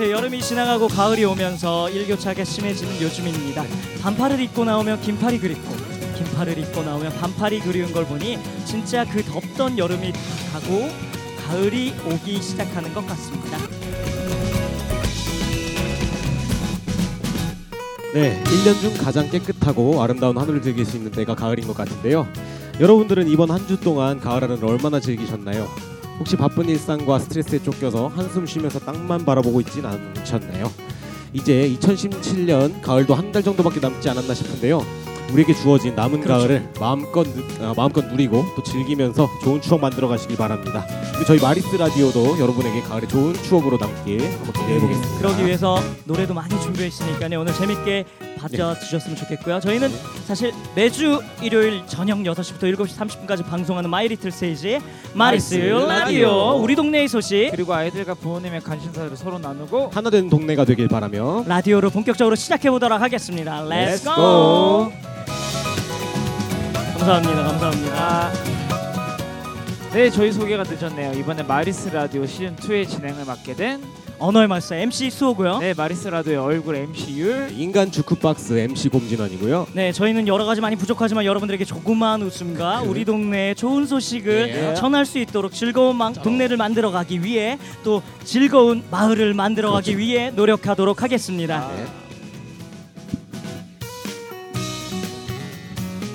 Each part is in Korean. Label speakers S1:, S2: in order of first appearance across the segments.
S1: 안녕하세요. 여름이 지나가고 가을이 오면서 일교차가 심해지는 요즘입니다. 반팔을 입고 나오면 긴팔이 그립고 긴팔을 입고 나오면 반팔이 그리운 걸 보니 진짜 그 덥던 여름이 다 가고 가을이 오기 시작하는 것 같습니다.
S2: 네, 1년 중 가장 깨끗하고 아름다운 하늘을 즐길 수 있는 때가 가을인 것 같은데요. 여러분들은 이번 한 주 동안 가을 하늘을 얼마나 즐기셨나요? 혹시 바쁜 일상과 스트레스에 쫓겨서 한숨 쉬면서 땅만 바라보고 있진 않으셨나요? 이제 2017년 가을도 한 달 정도밖에 남지 않았나 싶은데요. 우리에게 주어진 남은
S1: 그렇죠.
S2: 가을을 마음껏 누, 아, 마음껏 누리고 또 즐기면서 좋은 추억 만들어 가시길 바랍니다. 그리고 저희 마리스 라디오도 여러분에게 가을의 좋은 추억으로 남길 한번 기대해 보겠습니다.
S1: 그러기 위해서 노래도 많이 준비했으니까요. 오늘 재밌게 봐주셨으면 좋겠고요. 저희는 사실 매주 일요일 저녁 6시부터 7시 30분까지 방송하는 마이리틀 세이지의 마리스
S3: 마리스
S1: 라디오
S3: 라디오.
S1: 우리 동네의 소식
S3: 그리고 아이들과 부모님의 관심사를 서로 나누고
S2: 하나 되는 동네가 되길 바라며
S1: 라디오로 본격적으로 시작해 보도록 하겠습니다. Let's
S2: Let's
S1: go. 감사합니다. 감사합니다.
S3: 아, 네 저희 소개가 늦었네요. 이번에 마리스 라디오 시즌 2의 진행을 맡게 된
S1: 언어의 마스터 MC 수호고요.
S3: 네 마리스 라디오의 얼굴 MC 율.
S2: 인간 주크박스 MC 곰진원이고요.
S1: 네, 저희는 여러 가지 많이 부족하지만 여러분들에게 조그마한 웃음과 우리 동네의 좋은 소식을
S2: 예.
S1: 전할 수 있도록 즐거운 마, 동네를 만들어 가기 위해 또 즐거운 마을을 만들어 가기 위해 노력하도록 하겠습니다.
S2: 네.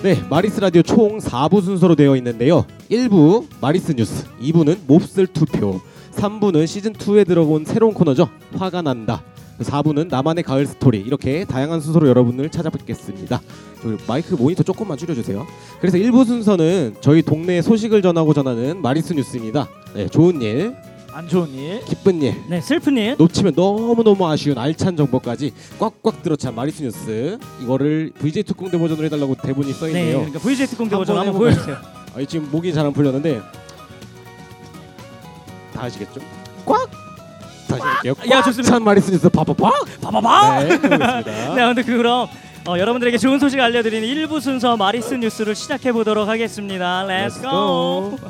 S2: 네, 마리스 라디오 총 4부 순서로 되어 있는데요. 1부 마리스 뉴스, 2부는 몹쓸 투표, 3부는 시즌 2에 들어온 새로운 코너죠. 화가 난다. 4부는 나만의 가을 스토리 이렇게 다양한 순서로 여러분을 찾아뵙겠습니다. 저 마이크 모니터 조금만 줄여주세요. 그래서 1부 순서는 저희 동네 소식을 전하고 전하는 마리스 뉴스입니다. 네, 좋은 일,
S3: 안 좋은 일.
S2: 기쁜 일,
S1: 네, 슬픈 일.
S2: 놓치면 너무너무 아쉬운 알찬 정보까지 꽉꽉 들어찬 마리스 뉴스 이거를 VJ 특공대 버전으로 해달라고 대본이 써
S1: 네,
S2: 있네요.
S1: 그러니까 VJ 특공대 버전
S2: 한번?
S1: 보여주세요.
S2: 아, 지금 목이 잘 안 풀렸는데 다 아시겠죠? 꽉 다시 할게요.
S1: 야, 좋습니다.
S2: 꽉찬 마리스 뉴스 파파파.
S1: 봐봐봐.
S2: 네, 해보겠습니다.
S1: 네, 아무튼 그럼 어, 여러분들에게 좋은 소식 알려드리는 1부 순서 마리스 뉴스를 시작해 보도록 하겠습니다. Let's
S2: Let's
S1: go.
S2: go.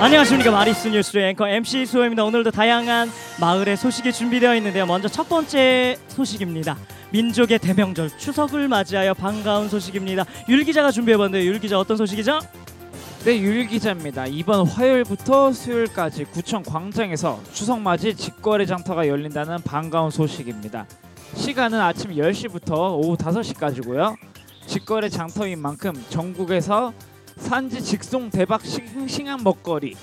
S1: 안녕하십니까 마리스 뉴스의 앵커 MC 수호입니다. 오늘도 다양한 마을의 소식이 준비되어 있는데요. 먼저 첫 번째 소식입니다. 민족의 대명절 추석을 맞이하여 반가운 소식입니다. 율 기자가 준비해봤는데 율 기자 어떤 소식이죠?
S3: 네, 율 기자입니다. 이번 화요일부터 수요일까지 구청 광장에서 추석 맞이 직거래 장터가 열린다는 반가운 소식입니다. 시간은 아침 10시부터 오후 5시까지고요. 직거래 장터인 만큼 전국에서 산지 직송 대박 싱싱한 먹거리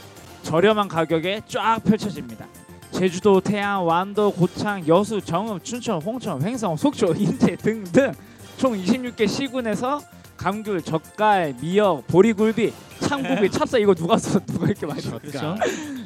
S3: 저렴한 가격에 쫙 펼쳐집니다. 제주도, 태안, 완도, 고창, 여수, 정읍, 춘천, 홍천, 횡성, 속초, 인제 등등 총 26개 시군에서 감귤, 젓갈, 미역, 보리굴비, 창고비, 찹쌀 이거 누가 써 누가 이렇게 많이 써?
S1: 그렇죠.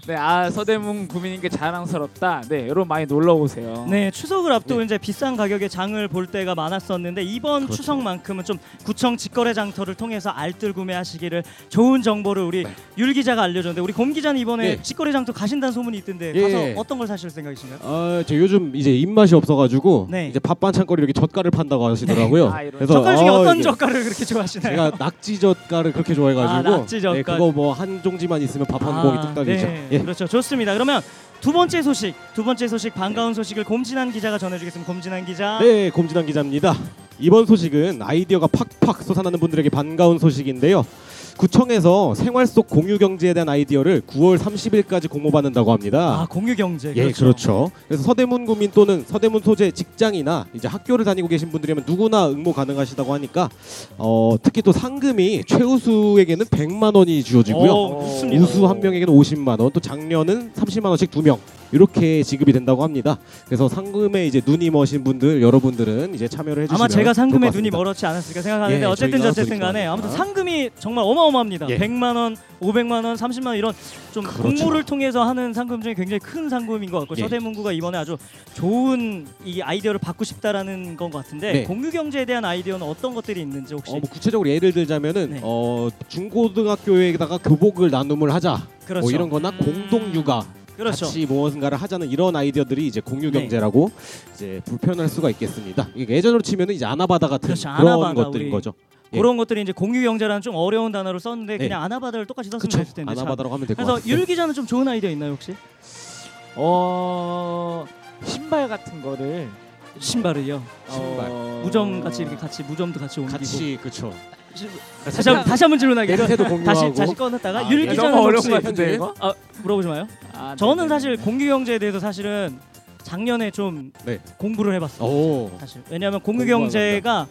S3: 네, 아 서대문 구민님께 자랑스럽다. 네, 여러분 많이 놀러 오세요.
S1: 네, 추석을 앞두고 이제 비싼 가격의 장을 볼 때가 많았었는데 이번
S2: 그렇죠.
S1: 추석만큼은 좀 구청 직거래 장터를 통해서 알뜰 구매하시기를 좋은 정보를 우리
S2: 네.
S1: 율 기자가 알려줬는데 우리 곰 기자는 이번에
S2: 예.
S1: 직거래 장터 가신다는 소문이 있던데
S2: 예.
S1: 가서 어떤 걸 사실 생각이신가요?
S2: 아, 저 요즘 이제 입맛이 없어가지고
S1: 네.
S2: 이제 밥 반찬거리 이렇게 젓갈을 판다고 하시더라고요.
S3: 아, 이런
S1: 젓갈 중에
S2: 어,
S1: 어떤
S2: 이게
S1: 젓갈을 그렇게 좋아하시나요?
S2: 제가 낙지 젓갈을 그렇게 좋아해가지고
S1: 아, 낙지 젓갈.
S2: 네, 그거 뭐 한 종지만 있으면 밥한
S1: 아,
S2: 공기 뚝딱이죠.
S1: 네,
S2: 예.
S1: 그렇죠. 좋습니다. 그러면 두 번째 소식, 두 번째 소식 반가운 소식을 곰진한 기자가 전해주겠습니다. 곰진한 기자.
S2: 네, 곰진환 기자입니다. 이번 소식은 아이디어가 팍팍 솟아나는 분들에게 반가운 소식인데요. 구청에서 생활 속 공유 경제에 대한 아이디어를 9월 30일까지 공모받는다고 합니다.
S1: 아 공유 경제.
S2: 예, 그렇죠. 그래서 서대문 구민 또는 서대문 소재 직장이나 이제 학교를 다니고 계신 분들이면 누구나 응모 가능하시다고 하니까 어, 특히 또 상금이 최우수에게는 100만 원이 주어지고요.
S1: 오, 좋습니다.
S2: 우수 한 명에게는 50만 원, 또 장려는 30만 원씩 두 명. 이렇게 지급이 된다고 합니다. 그래서 상금에 이제 눈이 머신 분들 여러분들은 이제 참여를 해주시면
S1: 아마 제가 상금에 눈이. 멀었지 않았을까 생각하는데
S2: 예,
S1: 어쨌든 어쨌든 간에
S2: 보니까.
S1: 아무튼 상금이 정말 어마어마합니다.
S2: 예.
S1: 100만 원, 500만 원, 30만 원 이런 좀
S2: 그렇죠.
S1: 공모를 통해서 하는 상금 중에 굉장히 큰 상금인 것 같고
S2: 예.
S1: 서대문구가 이번에 아주 좋은 이 아이디어를 받고 싶다라는 건 것 같은데
S2: 네.
S1: 공유 경제에 대한 아이디어는 어떤 것들이 있는지 혹시
S2: 어, 뭐 구체적으로 예를 들자면은
S1: 네.
S2: 어, 중고등학교에다가 교복을 나눔을 하자.
S1: 그렇죠.
S2: 뭐 이런 거나 공동 육아
S1: 그렇죠.
S2: 같이 무언가를 하자는 이런 아이디어들이 이제 공유
S1: 네.
S2: 경제라고 이제 불편할 수가 있겠습니다. 이게 예전으로 치면은 이제 아나바다 같은
S1: 그렇죠.
S2: 그런
S1: 아나바다,
S2: 것들인
S1: 우리
S2: 거죠. 예.
S1: 그런 것들이 이제 공유 경제라는 좀 어려운 단어를 썼는데
S2: 네.
S1: 그냥 아나바다를 똑같이 썼으면
S2: 그쵸.
S1: 됐을 텐데. 참.
S2: 아나바다라고 하면 될것
S1: 그래서
S2: 같아요.
S1: 율 기자는 좀 좋은 아이디어 있나요 혹시?
S3: 어 신발 같은 거를
S1: 신발을요.
S2: 신발.
S3: 어,
S1: 무점 같이 이렇게 같이 무점도 같이 옮기고.
S2: 같이 그쵸.
S1: 다시 한, 다시 한번 질문하겠습니다.
S2: 냄새도 공유하고.
S1: 다시 다시 꺼냈다가
S2: 아,
S1: 율
S2: 네.
S1: 기자는
S3: 너무 어려운
S1: 혹시
S3: 것 같은데? 이거?
S1: 아, 물어보지 마요.
S3: 아,
S1: 저는
S3: 네네.
S1: 사실 공유 경제에 대해서 사실은 작년에 좀
S2: 네.
S1: 공부를 해봤어요.
S2: 오.
S1: 사실 왜냐하면 공유
S2: 공부하는
S1: 경제가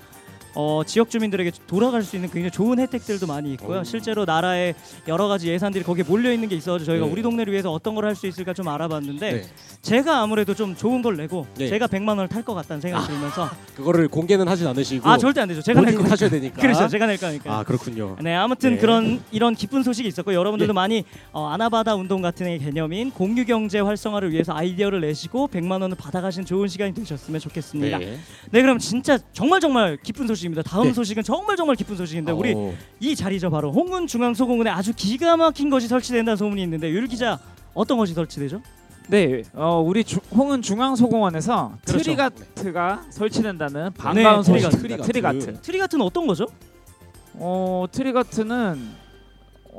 S1: 어, 지역 주민들에게 돌아갈 수 있는 굉장히 좋은 혜택들도 많이 있고요.
S2: 오.
S1: 실제로 나라에 여러 가지 예산들이 거기에 몰려 있는 게 있어서 저희가
S2: 네.
S1: 우리 동네를 위해서 어떤 걸 할 수 있을까 좀 알아봤는데
S2: 네.
S1: 제가 아무래도 좀 좋은 걸 내고
S2: 네.
S1: 제가 100만 원을 탈 것 같다는 생각이 들면서
S2: 그거를 공개는 하진 않으시고
S1: 아 절대 안 되죠. 제가 낼
S2: 본인이
S1: 거니까.
S2: 타셔야 되니까.
S1: 그렇죠. 제가 낼 거니까.
S2: 아 그렇군요.
S1: 네 아무튼
S2: 네.
S1: 그런 이런 기쁜 소식이 있었고 여러분들도
S2: 예.
S1: 많이 어, 아나바다 운동 같은 의 개념인 공유 경제 활성화를 위해서 아이디어를 내시고 100만 원을 받아가신 좋은 시간이 되셨으면 좋겠습니다. 네,
S2: 네.
S1: 그럼 진짜 정말 정말 기쁜 소식 입니다. 다음
S2: 네.
S1: 소식은 정말 정말 기쁜 소식인데 우리
S2: 오.
S1: 이 자리죠 바로 홍은 중앙소공원에 아주 기가 막힌 것이 설치된다는 소문이 있는데 율 기자 어떤 것이 설치되죠?
S3: 네, 어, 우리 주, 홍은 중앙소공원에서
S1: 그렇죠.
S3: 트릭아트가 설치된다는 반가운
S1: 네,
S3: 소식입니다.
S2: 트릭아트.
S3: 트릭아트.
S1: 트릭아트는 어떤 거죠?
S3: 어, 트릭아트는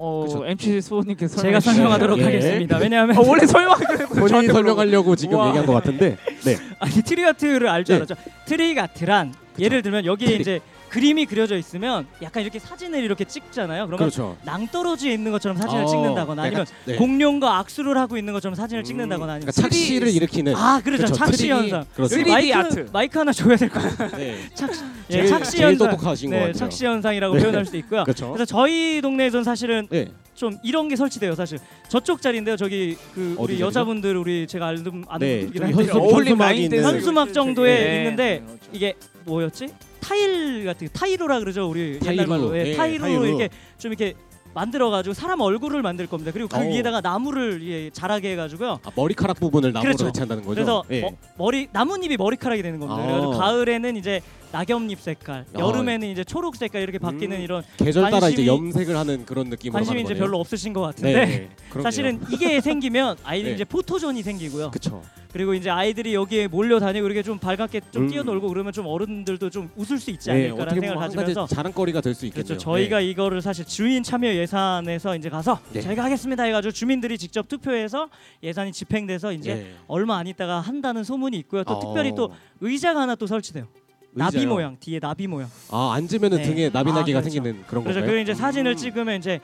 S3: 어,
S2: 그쵸.
S3: MC 수호님께서
S1: 제가 설명하도록
S2: 예.
S1: 하겠습니다. 왜냐하면
S3: 어, 원래 했고
S2: 본인이 설명하려고 지금
S3: 우와.
S2: 얘기한 것 같은데. 네.
S1: 아니 트릭아트를 알줄
S2: 네.
S1: 알았죠. 트릭아트란 예를 들면 여기에
S2: 트리.
S1: 이제 그림이 그려져 있으면 약간 이렇게 사진을 이렇게 찍잖아요. 그러면
S2: 그렇죠.
S1: 낭떠러지에 있는 것처럼 사진을
S2: 어,
S1: 찍는다거나 아니면
S2: 네.
S1: 공룡과 악수를 하고 있는 것처럼 사진을
S2: 음,
S1: 찍는다거나 아니면
S2: 그러니까 착시를 일으키는.
S1: 아 그렇죠
S2: 그렇죠.
S1: 착시
S2: 트리-
S1: 현상.
S2: 그렇죠.
S1: 여기
S3: 3D
S1: 마이크
S3: 아트.
S1: 마이크 하나 줘야 될 것 같아요.
S2: 네.
S1: 착시 예,
S2: 제일,
S1: 착시
S2: 제일
S1: 현상.
S2: 똑똑하신 것
S1: 네,
S2: 같아요.
S1: 착시 현상이라고
S2: 네.
S1: 표현할 수도 있고요.
S2: 그렇죠.
S1: 그래서 저희 동네에선 사실은
S2: 네.
S1: 좀 이런 게 설치돼요. 사실 저쪽 자리인데요. 저기 그 우리
S2: 자리죠?
S1: 여자분들 우리 제가 아는 아는
S2: 네.
S1: 분들이긴
S2: 좀
S1: 한데
S2: 현수
S3: 어울림
S2: 현수막이
S3: 라인
S2: 있는.
S3: 댄스.
S1: 현수막 정도에
S3: 네.
S1: 있는데
S3: 그렇죠.
S1: 이게 뭐였지? 타일 같은 타이로라 그러죠. 우리
S2: 타이로.
S1: 말로 예,
S2: 네,
S1: 타이로
S2: 타이로.
S1: 이렇게 좀 이렇게 만들어 가지고 사람 얼굴을 만들 겁니다. 그리고 그
S2: 오.
S1: 위에다가 나무를 예, 자라게 해 가지고요.
S2: 아, 머리카락 부분을 나무로
S1: 그렇죠.
S2: 배치한다는 거죠.
S1: 그래서
S2: 예.
S1: 머, 머리 나뭇잎이 머리카락이 되는 겁니다.
S2: 아.
S1: 그래서 가을에는 이제 낙엽잎 색깔,
S2: 아.
S1: 여름에는 이제 초록 색깔 이렇게 바뀌는
S2: 음.
S1: 이런
S2: 계절 따라 이제
S1: 관심이-
S2: 염색을 하는 그런 느낌으로
S1: 관심이
S2: 하는
S1: 이제
S2: 거네요.
S1: 별로 없으신 것
S2: 네.
S1: 같은데
S2: 네. 그러게요.
S1: 사실은 이게 생기면 아이들
S2: 네.
S1: 이제 포토존이 생기고요.
S2: 그쵸.
S1: 그리고 이제 아이들이 여기에 몰려 다니고 이렇게 좀 밝게 좀
S2: 음.
S1: 뛰어놀고 그러면 좀 어른들도 좀 웃을 수 있지
S2: 네,
S1: 않을까라는
S2: 어떻게 보면
S1: 생각을
S2: 한
S1: 가지면서
S2: 가지 자랑거리가 될 수 있겠네요.
S1: 그렇죠. 저희가 이거를 사실 주인 참여 예산에서 이제 가서
S2: 네.
S1: 저희가 하겠습니다 해가지고 주민들이 직접 투표해서 예산이 집행돼서 이제
S2: 네.
S1: 얼마 안 있다가 한다는 소문이 있고요. 또
S2: 어.
S1: 특별히 또 의자가 하나 또 설치돼요. 나비
S2: 의자요?
S1: 모양 뒤에 나비 모양.
S2: 아 앉으면 은
S1: 네.
S2: 등에 나비나기가
S1: 아, 그렇죠.
S2: 생기는 그런
S1: 그래서
S2: 건가요?
S1: 그 이제 사진을
S2: 음.
S1: 찍으면 이제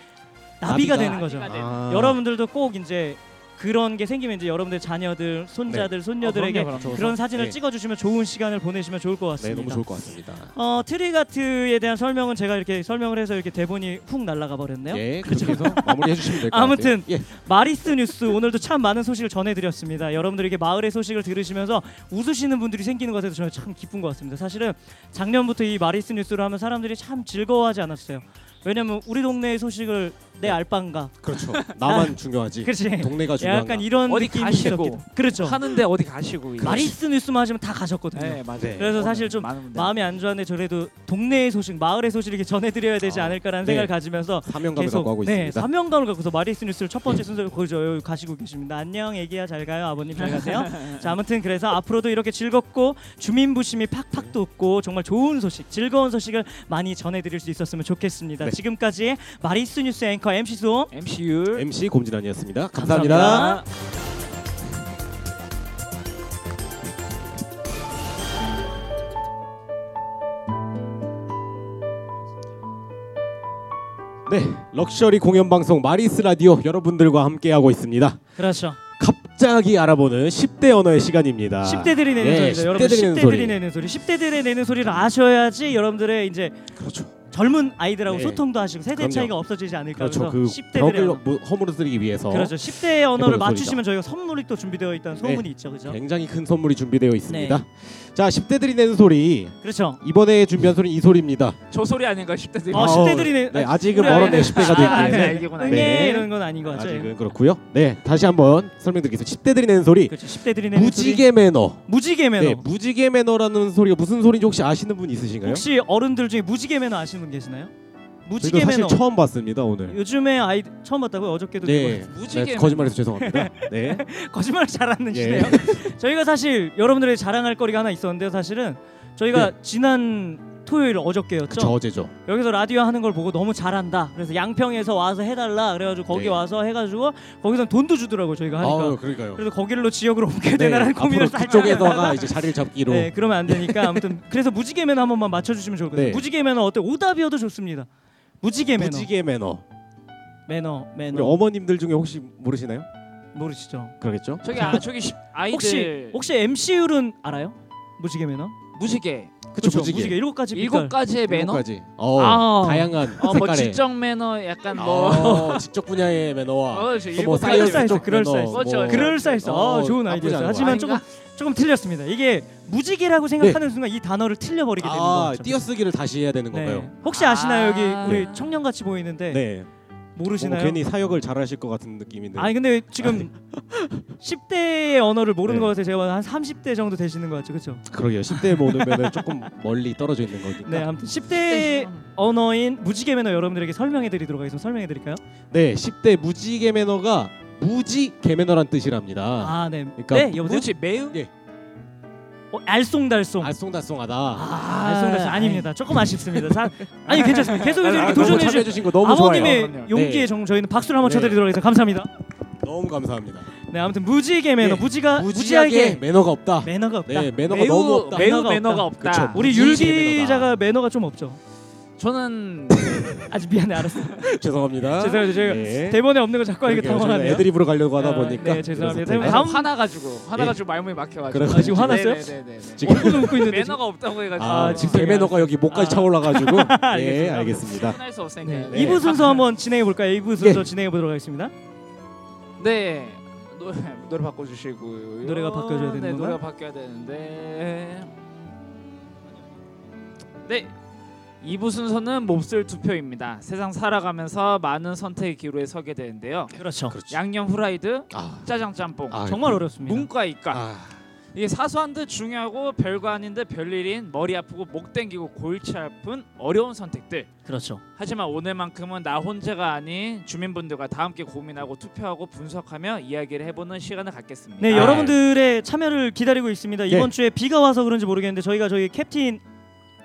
S1: 나비가,
S2: 나비가-
S1: 되는 거죠.
S3: 나비가 되는
S2: 아.
S1: 여러분들도 꼭 이제 그런 게 생기면 이제 여러분들 자녀들, 손자들, 손녀들에게
S3: 어, 그럼요, 그럼요.
S1: 그런 사진을
S2: 네.
S1: 찍어주시면 좋은 시간을 보내시면 좋을 것
S2: 네,
S1: 같습니다.
S2: 너무 좋을 것 같습니다.
S1: 어 트리가트에 대한 설명은 제가 이렇게 설명을 해서 이렇게 대본이 훅 날아가 버렸네요.
S2: 예, 그렇게 해서 마무리해 주시면 될 것 같아요.
S1: 아무튼
S2: 예.
S1: 마리스 뉴스 오늘도 참 많은 소식을 전해드렸습니다. 여러분들에게 마을의 소식을 들으시면서 웃으시는 분들이 생기는 것 같아서 저는 참 기쁜 것 같습니다. 사실은 작년부터 이 마리스 뉴스를 하면 사람들이 참 즐거워하지 않았어요. 왜냐면 우리 동네의 소식을 내 알바인가
S2: 그렇죠. 나만 중요하지.
S1: 그렇지
S2: 동네가 중요한
S1: 약간 이런
S3: 어디
S1: 느낌이
S3: 가시고.
S1: 있었기도 그렇죠
S3: 하는데 어디 가시고.
S1: 마리스 뉴스만 하시면 다 가셨거든요
S3: 네, 맞아요.
S2: 네.
S1: 그래서 사실 좀
S3: 많은 분들.
S1: 마음이 안 좋았는데 저래도 동네의 소식 마을의 소식을 이렇게 전해드려야 되지
S2: 아,
S1: 않을까라는
S2: 네.
S1: 생각을 가지면서
S2: 사명감을 갖고 하고
S1: 네,
S2: 있습니다.
S1: 사명감을 갖고서 마리스 뉴스를 첫 번째 순서로 거기서 여기 가시고 계십니다. 안녕 애기야 잘 가요 아버님 잘 가세요. 자 아무튼 그래서 앞으로도 이렇게 즐겁고 주민 부심이 팍팍 돋고 정말 좋은 소식 즐거운 소식을 많이 전해드릴 수 있었으면 좋겠습니다.
S2: 네.
S1: 지금까지 마리스 뉴스 앵커 MC 수
S3: MCU
S2: MC 곰진환이었습니다.
S1: 감사합니다.
S2: 감사합니다. 네, 럭셔리 공연 방송 마리스 라디오 여러분들과 함께 하고 있습니다.
S1: 그렇죠.
S2: 갑자기 알아보는 10대 언어의 시간입니다.
S1: 10대들이 내는
S2: 예,
S1: 소리죠. 여러분
S2: 10대들이 내는
S1: 10대들이
S2: 소리.
S1: 내는 소리. 10대들이 내는 소리를 아셔야지 여러분들의 이제
S2: 그렇죠.
S1: 젊은 아이들하고
S2: 네.
S1: 소통도 하시고 세대
S2: 그럼요.
S1: 차이가 없어지지 않을까
S2: 그렇죠.
S1: 그래서
S2: 그
S1: 10대들의
S2: 벽을. 뭐 허물어뜨리기 위해서
S1: 그렇죠. 10대 언어를 맞추시면 저희가 선물이 또 준비되어 있다는
S2: 네.
S1: 소문이 있죠. 그죠?
S2: 굉장히 큰 선물이 준비되어 있습니다.
S1: 네.
S2: 자, 10대들이 내는 소리
S1: 그렇죠.
S2: 이번에 준비한 소리는 이 소리입니다.
S3: 저 소리 아닌가 10대들이.
S1: 어, 10대들이 내
S2: 네, 아직은.
S1: 아이들-
S2: 10대가
S1: 아,
S2: 되기에는.
S1: 네.
S2: 네.
S1: 이런 건 아닌 것 같죠.
S2: 아직은 그렇고요. 네, 다시 한번 설명드리겠습니다. 10대들이 내는 소리
S1: 그렇죠. 10대들이 내는 소리.
S2: 무지개 매너.
S1: 무지개 매너.
S2: 네, 무지개 매너라는 소리가 무슨 소리인지 혹시 아시는 분 있으신가요?
S1: 혹시 어른들 중에 무지개 매너 아시는 분 계시나요? 무지개
S2: 저희도 사실. 처음 봤습니다 오늘.
S1: 요즘에 아이 처음 봤다고요? 어저께도
S2: 네,
S1: 듣고
S3: 무지개
S2: 네, 거짓말해서 죄송합니다. 네,
S1: 거짓말을 잘하는 시네요.
S2: 예.
S1: 저희가 사실 여러분들에게 자랑할 거리가 하나 있었는데요. 사실은 저희가
S2: 네.
S1: 지난 토요일 어저께였죠.
S2: 그쵸 어제죠.
S1: 여기서 라디오 하는 걸 보고 너무 잘한다. 그래서 양평에서 와서 해달라. 그래가지고 거기
S2: 네.
S1: 와서 해가지고 거기서 돈도 주더라고 요. 저희가 하니까.
S2: 아 그러니까요.
S1: 그래서 거길로 지역으로 옮겨야 되나라는 고민을
S2: 네, 앞으로
S1: 살짝
S2: 그쪽에다가 이제 자리를 잡기로.
S1: 네, 그러면 안 되니까 아무튼 그래서 무지개 매너 한 번만 맞춰주시면 좋을 것 같아요.
S2: 네.
S1: 무지개 매너 어때? 오답이어도 좋습니다. 무지개 매너.
S2: 무지개 매너.
S1: 매너
S2: 우리
S1: 매너
S2: 어머님들 중에 혹시 모르시나요?
S1: 모르시죠?
S2: 그러겠죠.
S3: 저기 아 저기 시- 아이들
S1: 혹시 혹시 MC율은 알아요? 무지개 매너?
S3: 무지개
S1: 그렇죠.
S2: 무지개.
S1: 일곱 가지
S3: 일곱
S1: 빛깔.
S3: 가지의 매너.
S2: 까지 어,
S1: 아.
S2: 다양한
S3: 어, 뭐
S2: 색깔의.
S3: 지적 매너 약간 뭐
S2: 어, 직접 분야의 매너와
S3: 어, 저 일곱
S2: 뭐
S3: 가지
S2: 사이언스
S1: 그럴싸했어,
S2: 쪽
S1: 그럴싸했어.
S2: 매너,
S3: 그렇죠,
S2: 뭐
S1: 그럴싸했어.
S2: 어,
S1: 어, 좋은
S2: 나쁘지. 않은
S1: 하지만
S3: 거.
S1: 조금 조금 틀렸습니다. 이게 무지개라고 생각하는 순간 이 단어를 틀려버리게 되는
S2: 아
S1: 거죠.
S2: 띄어쓰기를 다시 해야 되는 건가요?
S1: 네. 혹시 아시나요 여기
S3: 아.
S1: 우리 청년 같이 보이는데
S2: 네.
S1: 모르시나요?
S2: 어, 괜히 사역을 잘하실 것 같은 느낌인데.
S1: 아니 근데 지금 10대의 언어를 모르는
S2: 네.
S1: 것 같아요. 제가 한 30대 정도 되시는 것 같죠, 그렇죠?
S2: 그러게요. 10대에 모르면은 조금 멀리 떨어져 있는 거니까.
S1: 네, 아무튼 10대 언어인 무지개 매너 여러분들에게 설명해드리도록 하겠습니다. 설명해드릴까요?
S2: 네, 10대 무지개 매너가 무지 개매너란 뜻이랍니다.
S1: 아, 네.
S2: 그러니까
S1: 네, 여보세요.
S3: 무지 매우
S2: 예.
S1: 어, 알쏭달쏭.
S2: 알쏭달쏭하다.
S1: 아, 알쏭달쏭 아닙니다. 조금 아쉽습니다. 사... 아니 괜찮습니다. 계속
S2: 아,
S1: 이렇게 도전해 주신
S2: 참여해주신 거 너무
S1: 아버님의
S2: 좋아요.
S3: 좋아요.
S1: 용기에
S2: 네.
S1: 정 저희는 박수를 한번
S2: 네.
S1: 쳐드리도록 하겠습니다. 감사합니다.
S2: 너무 감사합니다.
S1: 네, 아무튼 무지개 매너,
S2: 네,
S1: 무지가
S2: 무지하게
S1: 무지하게
S2: 매너가 없다.
S1: 매너가 없다.
S2: 네, 매너가
S3: 매우
S2: 너무 없다.
S3: 매우
S1: 매너가
S3: 매너가
S1: 없다.
S3: 없다.
S2: 그쵸.
S1: 우리
S2: 무지개
S1: 율
S2: 매너다.
S1: 기자가 매너가 좀 없죠.
S3: 저는
S1: 아직 미안해, 알았어.
S2: 죄송합니다.
S1: 죄송해요, 제가
S2: 네.
S1: 대본에 없는 거 자꾸
S2: 그러게요. 저희가
S1: 당황하네요.
S2: 애드립으로 가려고 하다
S1: 아,
S2: 보니까.
S1: 네, 죄송합니다.
S2: 그래서
S1: 다음-
S3: 다음 화나가지고 화나가지고 말문이
S2: 막혀가지고.
S1: 아, 지금 화났어요?
S3: 네네네.
S2: 지금
S1: 얼굴 웃고 있는데.
S3: 매너가 없다고 해가지고
S2: 아,
S1: 아,
S2: 지금
S1: 죄송해요.
S2: 개매너가 여기 목까지
S1: 아.
S2: 차올라가지고. 네,
S1: 알겠습니다.
S2: 알겠습니다.
S3: 혼날 수 없으니까.
S1: 네.
S2: 네.
S1: 2부 순서 한번 진행해 볼까요? 2부 순서
S2: 예.
S1: 진행해 보도록 하겠습니다.
S3: 네. 노래 노래 바꿔주시고요.
S1: 노래가 바뀌어져야 되는
S3: 네,
S1: 건가요?
S3: 노래가 바뀌어야 되는데. 네. 2부 순서는 몹쓸 투표입니다. 세상 살아가면서 많은 선택의 기로에 서게 되는데요.
S1: 그렇죠.
S2: 그렇죠.
S3: 양념 후라이드,
S2: 아,
S3: 짜장 짬뽕,
S2: 아,
S1: 정말 어렵습니다.
S3: 문과 이과.
S2: 아,
S3: 이게 사소한 듯 중요하고 별거 아닌 듯 별일인 머리 아프고 목 땡기고 골치 아픈 어려운 선택들.
S1: 그렇죠.
S3: 하지만 오늘만큼은 나 혼자가 아닌 주민분들과 다 함께 고민하고 투표하고 분석하며 이야기를 해보는 시간을 갖겠습니다.
S1: 네,
S2: 아,
S1: 여러분들의 참여를 기다리고 있습니다.
S2: 네.
S1: 이번 주에 비가 와서 그런지 모르겠는데 저희가 저희 캡틴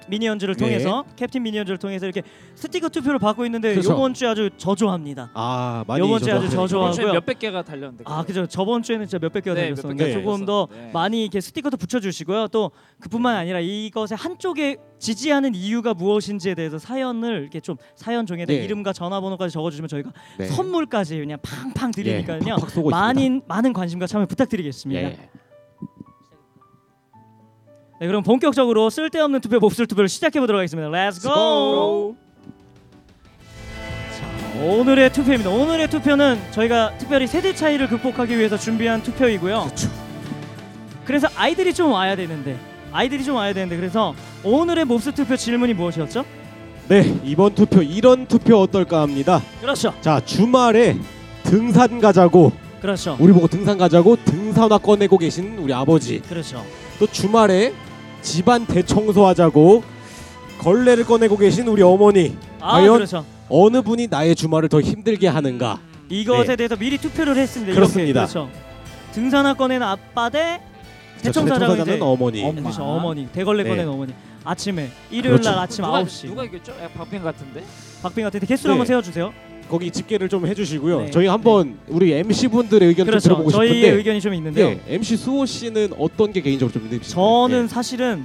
S1: 미니언즈를
S2: 네.
S1: 통해서 캡틴 미니언즈를 통해서 이렇게 스티커 투표를 받고 있는데
S2: 그렇죠.
S1: 이번 주에 아주 저조합니다.
S2: 아, 많이
S1: 요번 주에 아주 저조하고요.
S3: 이번 몇백 개가 달렸는데.
S1: 아, 그죠. 저번 주에는 진짜 몇백 개가
S3: 네,
S1: 달렸었는데
S2: 몇백 개
S1: 조금 더.
S3: 네.
S1: 많이 이렇게 스티커도 붙여주시고요. 또 그뿐만 아니라 이것의 한쪽에 지지하는 이유가 무엇인지에 대해서 사연을 이렇게 좀 사연 종에다
S2: 네.
S1: 이름과 전화번호까지 적어주시면 저희가
S2: 네.
S1: 선물까지 그냥 팡팡 드리니까요.
S2: 예, 쏘고
S1: 많은 많은 관심과 참여 부탁드리겠습니다. 네, 그럼 본격적으로 쓸데없는 투표 몹쓸 투표를 시작해 보도록 하겠습니다. Let's go. 자, 오늘의 투표입니다. 오늘의 투표는 저희가 특별히 세대 차이를 극복하기 위해서 준비한 투표이고요.
S2: 그렇죠.
S1: 그래서 아이들이 좀 와야 되는데 아이들이 좀 와야 되는데 그래서 오늘의 몹쓸 투표 질문이 무엇이었죠?
S2: 네, 이번 투표 이런 투표 어떨까 합니다.
S1: 그렇죠.
S2: 자, 주말에 등산 가자고
S1: 그렇죠.
S2: 우리 보고 등산 가자고 등산화 꺼내고 계신 우리 아버지.
S1: 그렇죠.
S2: 또 주말에 집안 대청소하자고 걸레를 꺼내고 계신 우리 어머니.
S1: 아,
S2: 과연
S1: 그렇죠.
S2: 어느 분이 나의 주말을 더 힘들게 하는가?
S1: 이것에
S2: 네.
S1: 대해서 미리 투표를 했습니다.
S2: 그렇습니다.
S1: 이렇게. 그렇죠. 등산화 꺼내는 아빠
S2: 대저
S1: 대청소하자고 이제
S2: 대청소하자는 어머니.
S3: 엄마.
S1: 그렇죠. 어머니 대걸레
S2: 네.
S1: 꺼낸 어머니 아침에 일요일 날
S2: 그렇죠.
S1: 아침
S3: 누가,
S1: 9시
S3: 누가 이겼죠? 야, 박빙 같은데.
S1: 박빙 같은데 개수를
S2: 네.
S1: 한번 세워주세요.
S2: 거기 집계를 좀 해주시고요.
S1: 네.
S2: 저희 한번 우리 MC 분들의 의견 좀
S1: 그렇죠.
S2: 들어보고
S1: 저희의
S2: 싶은데.
S1: 의견이 좀 있는데요.
S2: 네, MC 수호 씨는 어떤 게 개인적으로 좀 힘드신가요?
S1: 저는
S2: 네,
S1: 사실은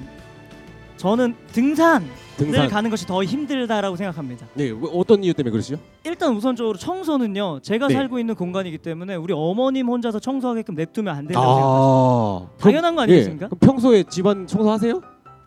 S1: 저는 등산을
S2: 등산.
S1: 가는 것이 더 힘들다라고 생각합니다.
S2: 네, 왜- 어떤 이유 때문에 그러시죠?
S1: 일단 우선적으로 청소는요. 제가
S2: 네.
S1: 살고 있는 공간이기 때문에 우리 어머님 혼자서 청소하게끔 냅두면 안 된다고 생각합니다.
S2: 아, 그럼-
S1: 당연한 거 아니겠습니까?
S2: 예, 그럼 평소에 집안 청소하세요?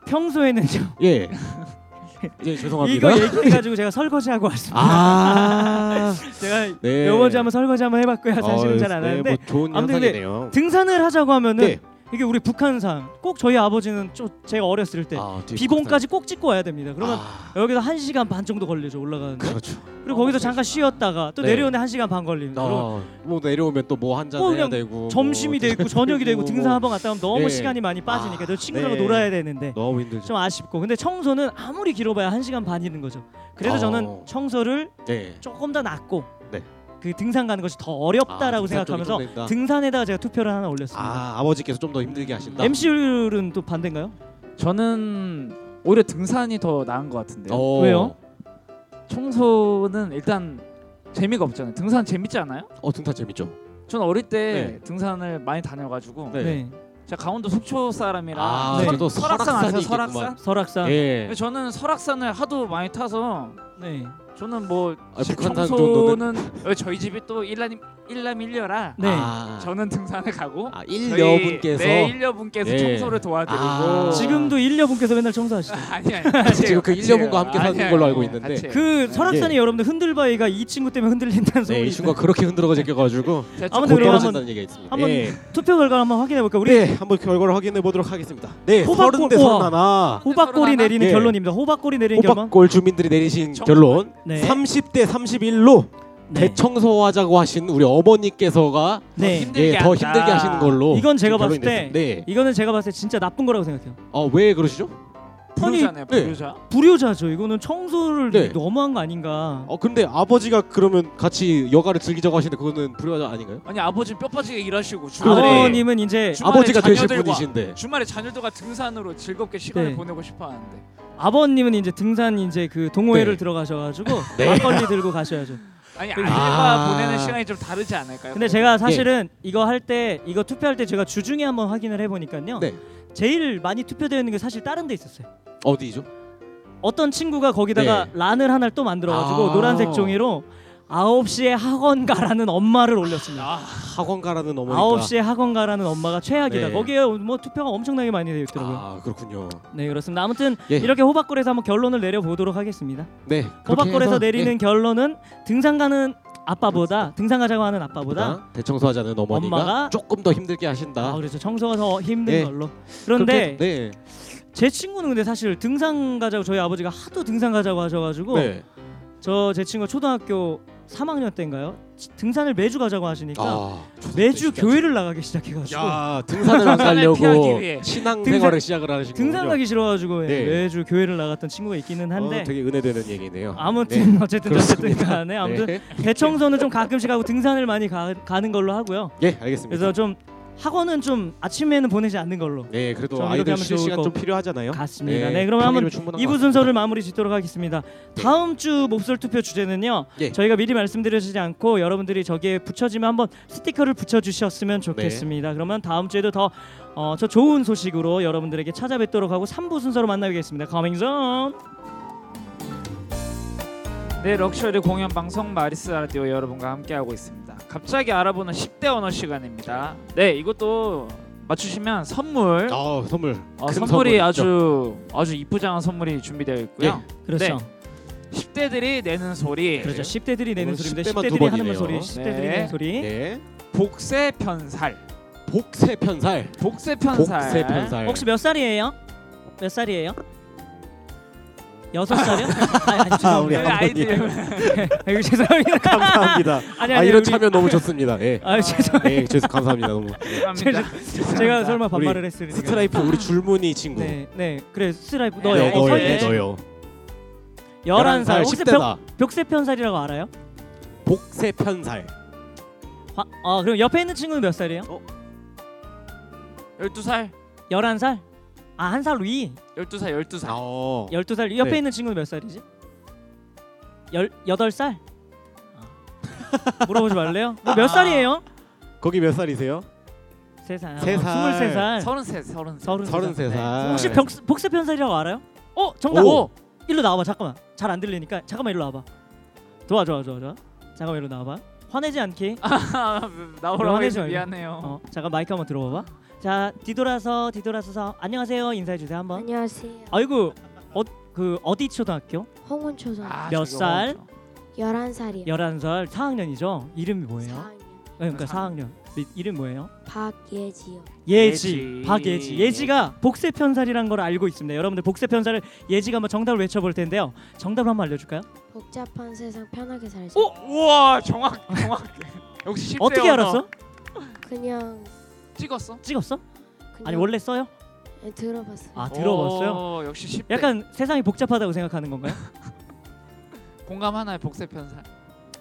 S1: 평소에는요.
S2: 예. 예, 죄송합니다.
S1: 이거 얘기해가지고 제가 설거지하고 왔습니다.
S2: 아,
S1: 제가
S2: 네.
S1: 요번 주에 한번 설거지 한번 해봤고요. 사실은
S2: 어,
S1: 잘안
S2: 네,
S1: 하는데
S2: 뭐 좋은
S1: 아무튼 근데
S2: 현상이네요.
S1: 등산을 하자고 하면은
S2: 네.
S1: 이게 우리 북한산 꼭 저희 아버지는 좀 제가 어렸을 때
S2: 아, 뒤에
S1: 비공까지 꼭 찍고 와야 됩니다. 그러면
S2: 아,
S1: 여기서 한 시간 반 정도 걸리죠 올라가는데.
S2: 그렇죠.
S1: 그리고 거기서 잠깐 쉬었다가 또
S2: 네.
S1: 내려오는데 한 시간 반 걸립니다.
S2: 아, 뭐 내려오면 또 뭐 한잔
S1: 뭐
S2: 해야
S1: 그냥
S2: 되고
S1: 점심이
S2: 뭐
S1: 되고 저녁이 되고
S2: 뭐
S1: 등산 한번 갔다 오면 너무
S2: 네.
S1: 시간이 많이 빠지니까
S2: 아,
S1: 너 친구들하고
S2: 네.
S1: 놀아야 되는데
S2: 너무 힘들죠.
S1: 좀 아쉽고 근데 청소는 아무리 길어봐야 한 시간 반이는 거죠. 그래서
S2: 어.
S1: 저는 청소를
S2: 네.
S1: 조금 더
S2: 네.
S1: 그 등산 가는 것이 더 어렵다라고
S2: 아, 등산
S1: 생각하면서
S2: 좀 된다.
S1: 등산에다가 제가 투표를 하나 올렸습니다.
S2: 아, 아버지께서 좀 더 힘들게 하신다.
S1: MC율은 또 반대인가요?
S3: 저는 오히려 등산이 더 나은 것 같은데요.
S2: 어.
S1: 왜요?
S3: 청소는 일단 재미가 없잖아요. 등산 재밌지 않아요?
S2: 어 등산 재밌죠.
S3: 전 어릴 때
S2: 네.
S3: 등산을 많이 다녀가지고
S2: 네.
S1: 네.
S3: 제가 강원도 속초 사람이라
S2: 아,
S1: 네.
S3: 설악산 아세요?
S2: 설악산이
S3: 설악산?
S2: 있겠구만.
S1: 설악산.
S2: 예.
S3: 근데 저는 설악산을 하도 많이 타서
S1: 네.
S3: 저는 뭐
S2: 아,
S3: 집
S2: 북한산
S3: 청소는 어, 저희 집이 또 일남 일남 일녀라
S1: 네.
S2: 아,
S3: 저는 등산을 가고
S2: 아 일녀분께서
S3: 네 일녀분께서
S2: 예.
S3: 청소를 도와드리고
S2: 아.
S1: 지금도 일녀분께서 맨날 청소하시죠.
S3: 아니 아니
S2: 지금 그 일녀분과 함께 사는 걸로 알고 있는데.
S1: 그 설악산이 여러분들 흔들바위가 이 친구 때문에 흔들린다는 소문이
S2: 네, 이. 친구가 그렇게 흔들어가지고
S1: 아무튼
S2: 곧
S1: 우리
S2: 떨어진다는 얘기가 있습니다.
S1: 한번
S2: 예.
S1: 투표 결과 한번 확인해 볼까? 우리
S2: 네, 한번 결과를 확인해 보도록 하겠습니다. 네,
S1: 호박골-
S2: 서른 대. 서른 하나.
S1: 호박골이? 내리는
S2: 예.
S1: 결론입니다. 호박골이 내리는 결론.
S2: 호박골 주민들이 내리신
S3: 정-
S2: 결론
S1: 네.
S2: 30대 31로
S1: 네.
S2: 대청소하자고 하신 우리 어머니께서가
S1: 네.
S3: 힘들게
S2: 예, 더
S3: 한다.
S2: 힘들게 하시는 걸로
S1: 이건 제가
S2: 지금
S1: 봤을
S2: 결론이
S1: 때.
S2: 네.
S1: 이거는 제가 봤을 때 진짜 나쁜 거라고 생각해요.
S2: 어, 왜 그러시죠?
S3: 불효자네요
S2: 네.
S3: 불효자
S1: 불효자죠. 이거는 청소를
S2: 네.
S1: 너무한 거 아닌가.
S2: 어, 근데 아버지가 그러면 같이 여가를 즐기자고 하시는데 그거는 불효자 아닌가요?
S3: 아니 아버지는 뼈 빠지게 일하시고 주말에
S2: 그러네.
S1: 아버님은 이제
S3: 주말에
S2: 아버지가 되실
S3: 자녀들과-
S2: 분이신데.
S3: 주말에 자녀들과 등산으로 즐겁게 시간을
S1: 네.
S3: 보내고 싶어하는데
S1: 아버님은 이제 등산 이제 그 동호회를
S2: 네.
S1: 들어가셔가지고
S2: 네.
S1: 막걸리 들고 가셔야죠.
S3: 아니
S1: 그-
S3: 아이들과
S2: 아.
S3: 보내는 시간이 좀 다르지 않을까요?
S1: 근데 제가 사실은 이거 할 때 이거 투표할 때 제가 주중에 한번 확인을 해보니까요.
S2: 네.
S1: 제일 많이 투표되어 있는 게 사실 다른 데 있었어요.
S2: 어디죠?
S1: 어떤 친구가 거기다가
S2: 네.
S1: 란을 하나를 또 만들어가지고
S2: 아.
S1: 노란색 종이로 9시에 학원 가라는 엄마를 올렸습니다.
S3: 아,
S2: 학원 가라는 어머니가
S1: 9시에 학원 가라는 엄마가 최악이다.
S2: 네.
S1: 거기에 뭐 투표가 엄청나게 많이 되어 있더라고요.
S2: 아, 그렇군요.
S1: 네 그렇습니다. 아무튼
S2: 예.
S1: 이렇게 호박골에서 한번 결론을 내려 보도록 하겠습니다.
S2: 네.
S1: 호박골에서 내리는
S2: 예,
S1: 결론은 등산 가는 아빠보다 등산 가자고 하는 아빠보다
S2: 보다 대청소하자는 어머니가
S1: 엄마가
S2: 조금 더 힘들게 하신다.
S1: 아 그렇죠 청소가 더 힘든
S2: 예.
S1: 걸로. 그런데
S2: 그렇게- 네.
S1: 제 친구는 근데 사실 등산 가자고 저희 아버지가 하도 등산 가자고 하셔가지고
S2: 네.
S1: 저제 친구 초등학교 3학년 때인가요? 지- 등산을 매주 가자고 하시니까
S2: 아,
S1: 매주 교회를 나가기 시작해가지고
S2: 야 등산을 안 가려고. 신앙생활을 시작을 하신
S1: 등산. 가기 싫어가지고 예,
S2: 네.
S1: 매주 교회를 나갔던 친구가 있기는 한데
S2: 어, 되게 은혜되는 얘기네요.
S1: 아무튼 어쨌든 어쨌든
S2: 그렇습니다.
S1: 간에 아무튼
S2: 네.
S1: 대청소는 좀 가끔씩 하고 등산을 많이 가, 가는 걸로 하고요.
S2: 예, 알겠습니다.
S1: 그래서 좀 학원은 좀 아침에는 보내지 않는 걸로
S2: 네, 그래도
S1: 좀 이렇게
S2: 아이들
S1: 하면
S2: 쉴
S1: 좋을
S2: 시간 거좀 필요하잖아요.
S1: 같습니다. 네, 그럼 한번
S2: 평일이면 충분한
S1: 2부
S2: 것
S1: 순서를 마무리 짓도록 하겠습니다.
S2: 네.
S1: 다음 주 몹쓸 투표 주제는요.
S2: 예.
S1: 저희가 미리 말씀드리지 않고 여러분들이 저기에 붙여지면 한번 스티커를 붙여주셨으면
S2: 네.
S1: 좋겠습니다. 그러면 다음 주에도 더 어, 저 좋은 소식으로 여러분들에게 찾아뵙도록 하고 3부 순서로 만나뵙겠습니다. Coming soon.
S3: 네 럭셔리 공연 방송 마리스 라디오 여러분과 함께하고 있습니다. 갑자기 알아보는 10대 언어 시간입니다. 네 이것도 맞추시면 선물
S2: 아, 선물.
S3: 어,
S2: 큰
S3: 선물이
S2: 선물
S3: 아주 아주 이쁘장한 선물이 준비되어 있고요.
S1: 그렇죠.
S3: 네. 10대들이 내는 소리
S1: 그렇죠. 10대들이 내는
S2: 오늘
S1: 소리인데
S2: 10대만 두
S1: 10대들이 하는
S2: 번이네요.
S1: 소리, 10대들이
S3: 네.
S1: 내는 소리.
S2: 네.
S3: 복세 편살
S2: 복세 편살.
S3: 복세 편살
S2: 복세 편살.
S1: 혹시 몇 살이에요? 몇 살이에요? 여섯 살이요? 아,
S2: 우리
S3: 네,
S1: 죄송합니다.
S3: 아이들
S1: 아이고, 죄송합니다.
S2: 감사합니다.
S1: 아니
S2: 아,
S1: 아니
S2: 이런
S1: 우리-
S2: 참여 너무 좋습니다. 예.
S1: 아 죄송.
S2: 예, 죄송 감사합니다. 너무. 예.
S3: 감사합니다.
S1: 제가 설마 반말을 했으니까.
S2: 스트라이프 우리 줄무늬 친구.
S1: 네, 네. 그래 스트라이프
S3: 네,
S1: 너요.
S2: 네,
S3: 어,
S2: 너요,
S3: 네.
S2: 너요.
S1: 11살. 혹시
S2: 10대다.
S1: 벽, 벽세 편살이라고 알아요?
S2: 복세 편살.
S1: 화, 어, 그럼 옆에 있는 친구는 몇 살이에요?
S3: 12살
S1: 11살? 아, 한 살 위.
S3: 12살 12살
S2: 어.
S1: 12살. 옆에
S2: 네.
S1: 있는 친구는 몇 살이지? 열 8살? 아. 물어보지 말래요? 뭐 몇
S3: 아.
S1: 살이에요?
S2: 거기 몇 살이세요?
S1: 세 살.
S2: 세 살.
S1: 23살.
S3: 33 33
S1: 서른
S2: 서른 세 살.
S1: 혹시 벽, 복세 편살이라고 알아요? 어, 정답.
S2: 오.
S1: 일로 나와봐. 잠깐만. 잘 안 들리니까 잠깐만 일로 와봐. 좋아, 좋아, 좋아, 좋아. 잠깐만 일로 나와봐. 화내지 않게.
S3: 나오라고 해서. 미안해요
S1: 어, 잠깐 마이크 한번 들어봐봐. 자, 뒤돌아서 뒤돌아서서 안녕하세요 인사해 주세요 한번.
S4: 안녕하세요.
S1: 아이고, 어, 그 어디 초등학교?
S4: 홍은초등
S3: 아,
S1: 몇
S3: 저기
S1: 살?
S3: 어렵죠.
S4: 11살이요.
S1: 11살 4학년이죠. 이름이 뭐예요?
S4: 4학년.
S1: 네, 그러니까
S3: 사-
S1: 4학년. 이름 뭐예요?
S4: 박예지요.
S1: 예지.
S3: 예지.
S1: 박예지. 예지가 복세 편살이란 걸 알고 있습니다. 여러분들 복세 편살을 예지가 한번 정답을 외쳐 볼 텐데요. 정답을 한번 알려 줄까요?
S4: 복잡한 세상 편하게 살자.
S1: 오!
S3: 우와 정확 정확 역시 10대
S1: 어떻게
S3: 언어.
S1: 알았어?
S4: 그냥
S3: 찍었어?
S1: 찍었어? 아니 원래 써요?
S4: 네, 들어봤어요.
S1: 아, 들어봤어요?
S3: 오, 역시 10대
S1: 약간 세상이 복잡하다고 생각하는 건가요?
S3: 공감 하나요 복세 편살